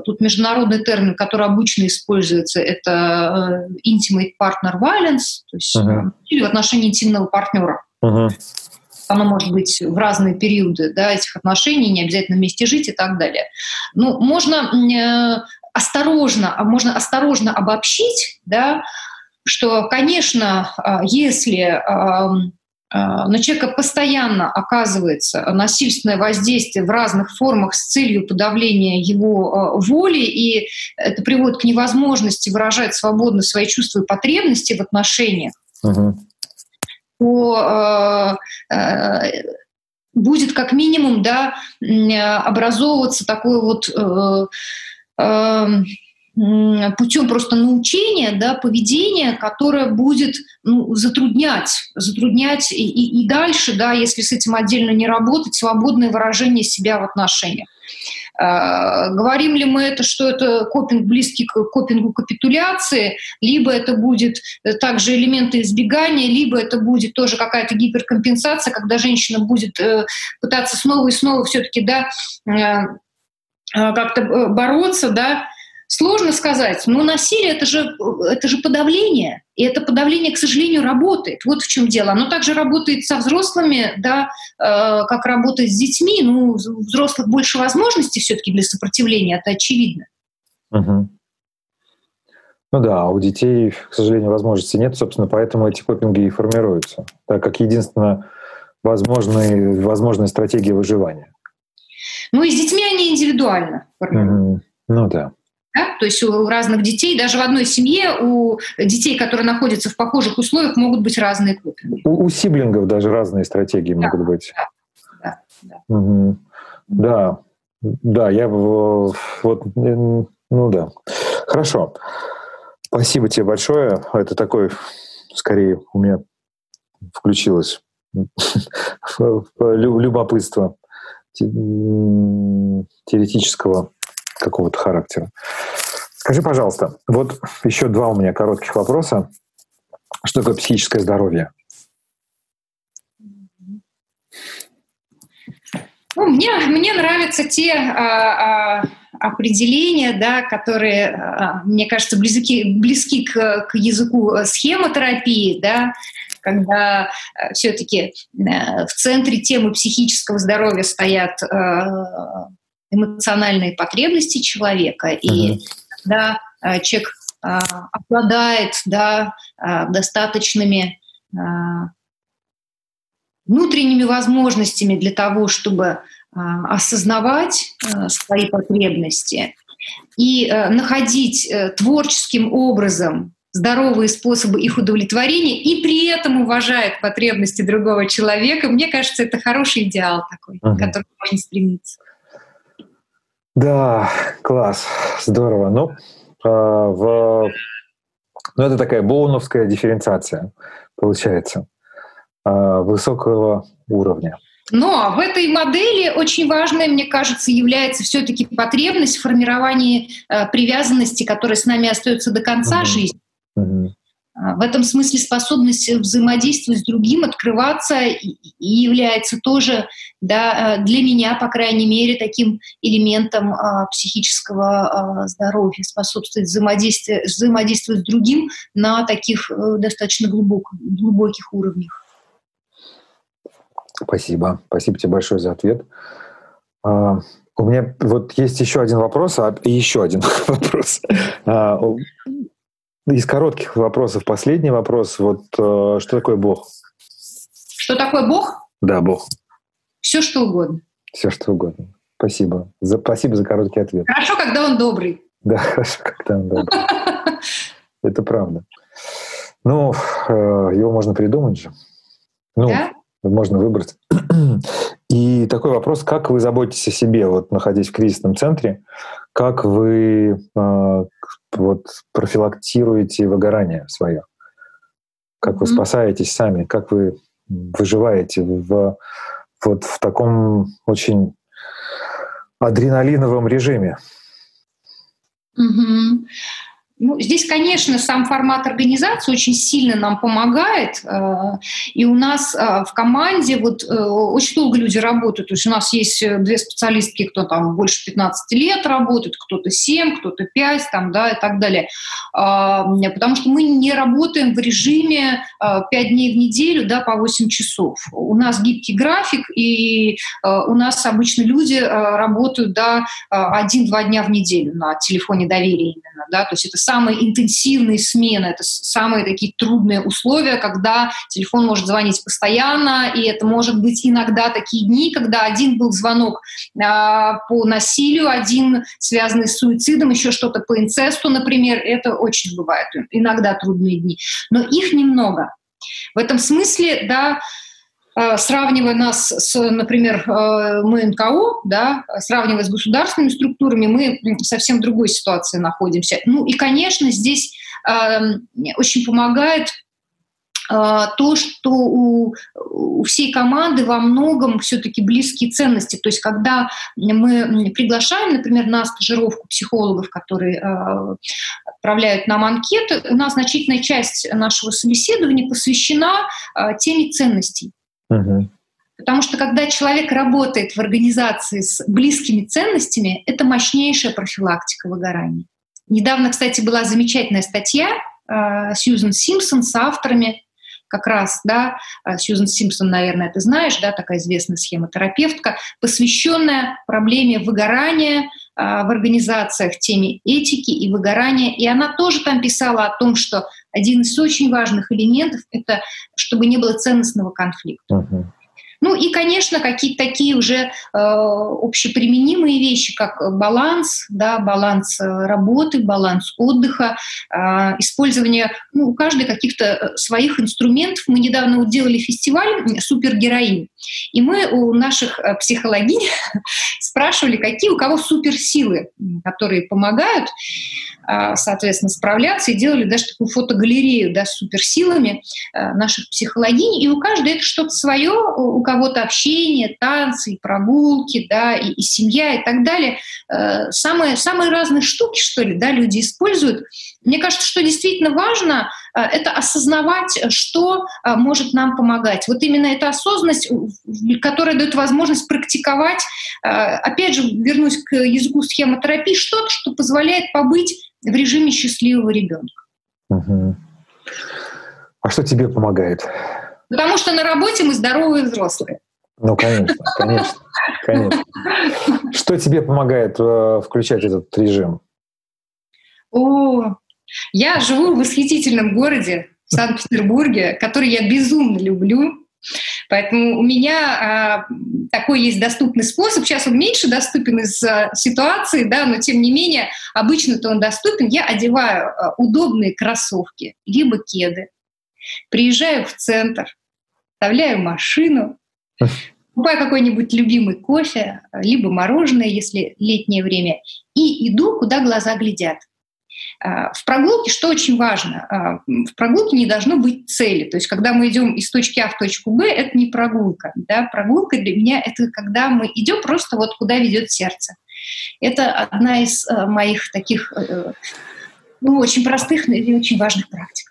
тут международный термин, который обычно используется, это э, intimate partner violence, то есть uh-huh. или в отношении интимного партнера. Uh-huh. Оно может быть в разные периоды да, этих отношений, не обязательно вместе жить и так далее. Ну, можно э, осторожно, а можно осторожно обобщить, да, что, конечно, если а, на человека постоянно оказывается насильственное воздействие в разных формах с целью подавления его а, воли, и это приводит к невозможности выражать свободно свои чувства и потребности в отношениях, угу. то э, будет как минимум да, образовываться такой вот э, э, путем просто научения, да, поведения, которое будет ну, затруднять, затруднять и, и, и дальше, да, если с этим отдельно не работать, свободное выражение себя в отношениях. Э, говорим ли мы это, что это копинг близкий к копингу капитуляции, либо это будет э, также элементы избегания, либо это будет тоже какая-то гиперкомпенсация, когда женщина будет э, пытаться снова и снова все-таки да, э, как-то бороться, да, Сложно сказать, но насилие это же, это же подавление. И это подавление, к сожалению, работает. Вот в чем дело. Оно также работает со взрослыми, да, э, как работает с детьми. Ну, у взрослых больше возможностей все-таки для сопротивления, это очевидно. Угу. Ну да, у детей, к сожалению, возможности нет, собственно, поэтому эти копинги и формируются, так как единственная возможная, возможная стратегия выживания. Ну и с детьми они индивидуально формируются. Угу. Ну да. Да? То есть у разных детей, даже в одной семье, у детей, которые находятся в похожих условиях, могут быть разные копинги. У, у сиблингов даже разные стратегии да, могут быть. Да, да, да. Угу. да, да, я вот, ну да. Хорошо. Спасибо тебе большое. Это такой, скорее, у меня включилось любопытство теоретического какого-то характера. Скажи, пожалуйста, вот еще два у меня коротких вопроса. Что такое психическое здоровье? Ну, мне, мне нравятся те а, а, определения, да, которые, а, мне кажется, близки, близки к, к языку схемотерапии, да, когда а, все-таки а, в центре темы психического здоровья стоят а, эмоциональные потребности человека. И uh-huh. когда э, человек э, обладает да, э, достаточными внутренними возможностями для того, чтобы осознавать свои потребности и находить творческим образом здоровые способы их удовлетворения и при этом уважает потребности другого человека, мне кажется, это хороший идеал такой, uh-huh. к которому можно стремиться. Да, класс, здорово. Ну, а, в... ну это такая боуновская дифференциация получается а, высокого уровня. Но в этой модели очень важной, мне кажется, является все-таки потребность в формировании э, привязанности, которая с нами остается до конца угу. жизни. Угу. В этом смысле способность взаимодействовать с другим, открываться и является тоже да, для меня, по крайней мере, таким элементом а, психического а, здоровья, способствовать взаимодействию, взаимодействию с другим на таких а, достаточно глубок, глубоких уровнях. Спасибо. Спасибо тебе большое за ответ. А, у меня вот есть еще один вопрос, а еще один вопрос. Из коротких вопросов последний вопрос. Вот э, что такое Бог? Что такое Бог? Да, Бог. Все, что угодно. Все, что угодно. Спасибо. За, спасибо за короткий ответ. Хорошо, когда он добрый. Да, хорошо, когда он добрый. Это правда. Ну, э, его можно придумать же. Ну, да? можно выбрать. И такой вопрос, как вы заботитесь о себе, вот находясь в кризисном центре, как вы э, вот профилактируете выгорание свое, как вы спасаетесь сами, как вы выживаете в вот в таком очень адреналиновом режиме. Угу. Ну, здесь, конечно, сам формат организации очень сильно нам помогает. Э, и у нас э, в команде вот э, очень долго люди работают. То есть у нас есть две специалистки, кто там больше 15 лет работает, кто-то 7, кто-то 5, там, да, и так далее. А, потому что мы не работаем в режиме 5 дней в неделю, да, по 8 часов. У нас гибкий график, и у нас обычно люди работают, да, один-два дня в неделю на телефоне доверия именно, да, то есть это самые интенсивные смены, это самые такие трудные условия, когда телефон может звонить постоянно, и это может быть иногда такие дни, когда один был звонок э, по насилию, один связанный с суицидом, еще что-то по инцесту, например, это очень бывает, иногда трудные дни, но их немного. В этом смысле, да, сравнивая нас с, например, э, мы НКО, да, сравнивая с государственными структурами, мы в совсем другой ситуации находимся. Ну и, конечно, здесь э, очень помогает э, то, что у, у всей команды во многом все-таки близкие ценности. То есть, когда мы приглашаем, например, на стажировку психологов, которые э, отправляют нам анкеты, у нас значительная часть нашего собеседования посвящена э, теме ценностей. Угу. Потому что когда человек работает в организации с близкими ценностями, это мощнейшая профилактика выгорания. Недавно, кстати, была замечательная статья э, Сьюзен Симпсон с авторами как раз, да, э, Сьюзен Симпсон, наверное, ты знаешь, да, такая известная схемотерапевтка, посвященная проблеме выгорания э, в организациях, теме этики и выгорания. И она тоже там писала о том, что один из очень важных элементов — это чтобы не было ценностного конфликта. Uh-huh. Ну и, конечно, какие-то такие уже э, общеприменимые вещи, как баланс, да, баланс э, работы, баланс отдыха, э, использование ну, у каждой каких-то э, своих инструментов. Мы недавно делали фестиваль «Супергероинь», и мы у наших э, психологинь спрашивали, какие у кого суперсилы, которые помогают. А, соответственно, справляться, и делали даже такую фотогалерею да, с суперсилами а, наших психологинь, и у каждой это что-то свое, у кого-то общение, танцы, прогулки, да, и, и семья, и так далее. Э, самые, самые разные штуки, что ли, да, люди используют. Мне кажется, что действительно важно, э, это осознавать, что э, может нам помогать. Вот именно эта осознанность, которая дает возможность практиковать, опять же, вернусь к языку схемотерапии, что-то, что позволяет побыть в режиме счастливого ребенка. Угу. А что тебе помогает? Потому что на работе мы здоровые взрослые. Ну, конечно, конечно, конечно. Что тебе помогает э, включать этот режим? О, я живу в восхитительном городе, в Санкт-Петербурге, который я безумно люблю. Поэтому у меня а, такой есть доступный способ. Сейчас он меньше доступен из а, ситуации, да, но тем не менее обычно-то он доступен. Я одеваю а, удобные кроссовки, либо кеды, приезжаю в центр, вставляю машину, покупаю какой-нибудь любимый кофе, либо мороженое, если летнее время, и иду, куда глаза глядят. А, в прогулке что очень важно? А, в прогулке не должно быть цели. То есть, когда мы идем из точки А в точку Б, это не прогулка. Да? Прогулка для меня это когда мы идем просто вот куда ведет сердце. Это одна из а, моих таких ну, очень простых и очень важных практик.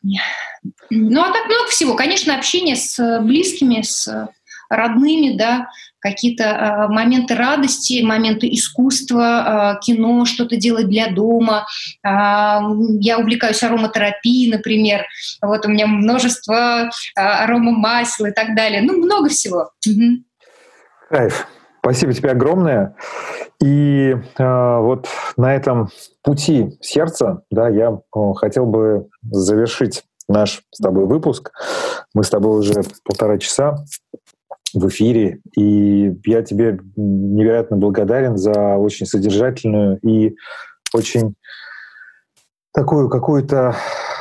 Ну, а так много всего. Конечно, общение с близкими, с родными, да, какие-то э, моменты радости, моменты искусства, э, кино, что-то делать для дома. Э, я увлекаюсь ароматерапией, например. Вот у меня множество аромамасел и так далее. Ну, много всего. Угу. Кайф. Спасибо тебе огромное. И э, вот на этом пути сердца, да, я э, хотел бы завершить наш с тобой выпуск. Мы с тобой уже полтора часа в эфире. И я тебе невероятно благодарен за очень содержательную и очень такую какую-то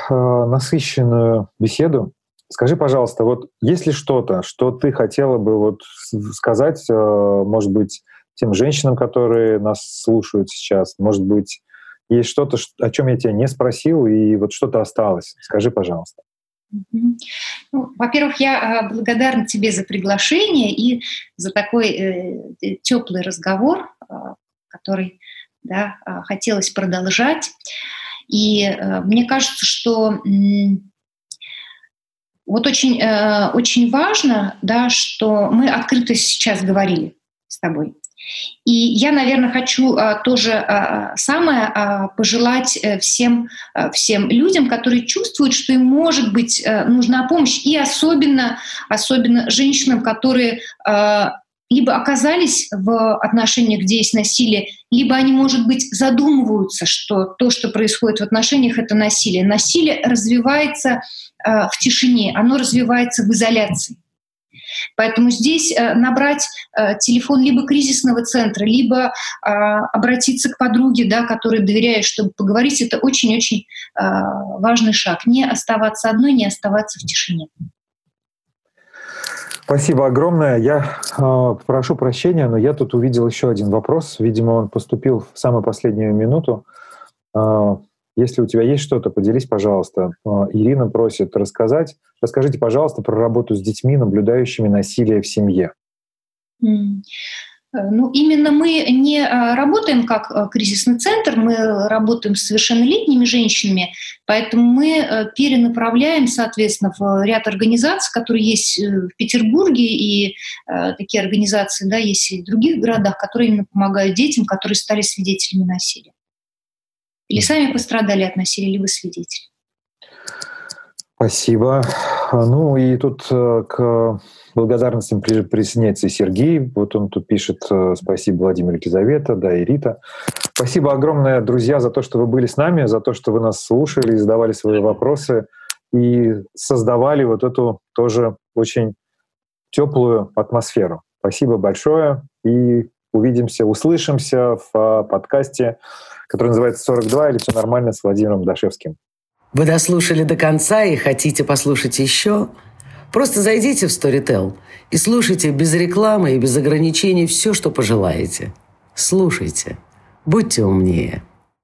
э, насыщенную беседу. Скажи, пожалуйста, вот есть ли что-то, что ты хотела бы вот сказать, э, может быть, тем женщинам, которые нас слушают сейчас, может быть, есть что-то, о чем я тебя не спросил, и вот что-то осталось. Скажи, пожалуйста. Ну, во-первых, я а, благодарна тебе за приглашение и за такой э, теплый разговор, э, который да, а, хотелось продолжать. И э, мне кажется, что э, вот очень, э, очень важно, да, что мы открыто сейчас говорили с тобой. И я, наверное, хочу а, тоже а, самое а, пожелать э, всем, всем людям, которые чувствуют, что им может быть а, нужна помощь, и особенно, особенно женщинам, которые либо оказались в отношениях, где есть насилие, либо они, может быть, задумываются, что то, что происходит в отношениях, это насилие. Насилие развивается э, в тишине, оно развивается в изоляции. Поэтому здесь э, набрать э, телефон либо кризисного центра, либо а, обратиться к подруге, да, которой доверяешь, чтобы поговорить, это очень-очень а, важный шаг. Не оставаться одной, не оставаться в тишине. Спасибо огромное. Я э, прошу прощения, но я тут увидел еще один вопрос. Видимо, он поступил в самую последнюю минуту. Если у тебя есть что-то, поделись, пожалуйста. А, Ирина просит рассказать. Расскажите, пожалуйста, про работу с детьми, наблюдающими насилие в семье. Ну, именно мы не а, работаем как а, кризисный центр, мы работаем с совершеннолетними женщинами, поэтому мы перенаправляем, соответственно, в ряд организаций, которые есть э, в Петербурге, и такие организации да, есть и в других городах, которые именно помогают детям, которые стали свидетелями насилия. Или сами пострадали от насилия, либо свидетели. Спасибо. Ну и тут э, к благодарностям присоединяется и Сергей. Вот он тут пишет э, «Спасибо, Владимир Елизавета», да, и Рита. Спасибо огромное, друзья, за то, что вы были с нами, за то, что вы нас слушали, задавали свои вопросы и создавали вот эту тоже очень теплую атмосферу. Спасибо большое и увидимся, услышимся в э, подкасте который называется «42» или «Все нормально» с Владимиром Дашевским. Вы дослушали до конца и хотите послушать еще? Просто зайдите в Storytel и слушайте без рекламы и без ограничений все, что пожелаете. Слушайте. Будьте умнее.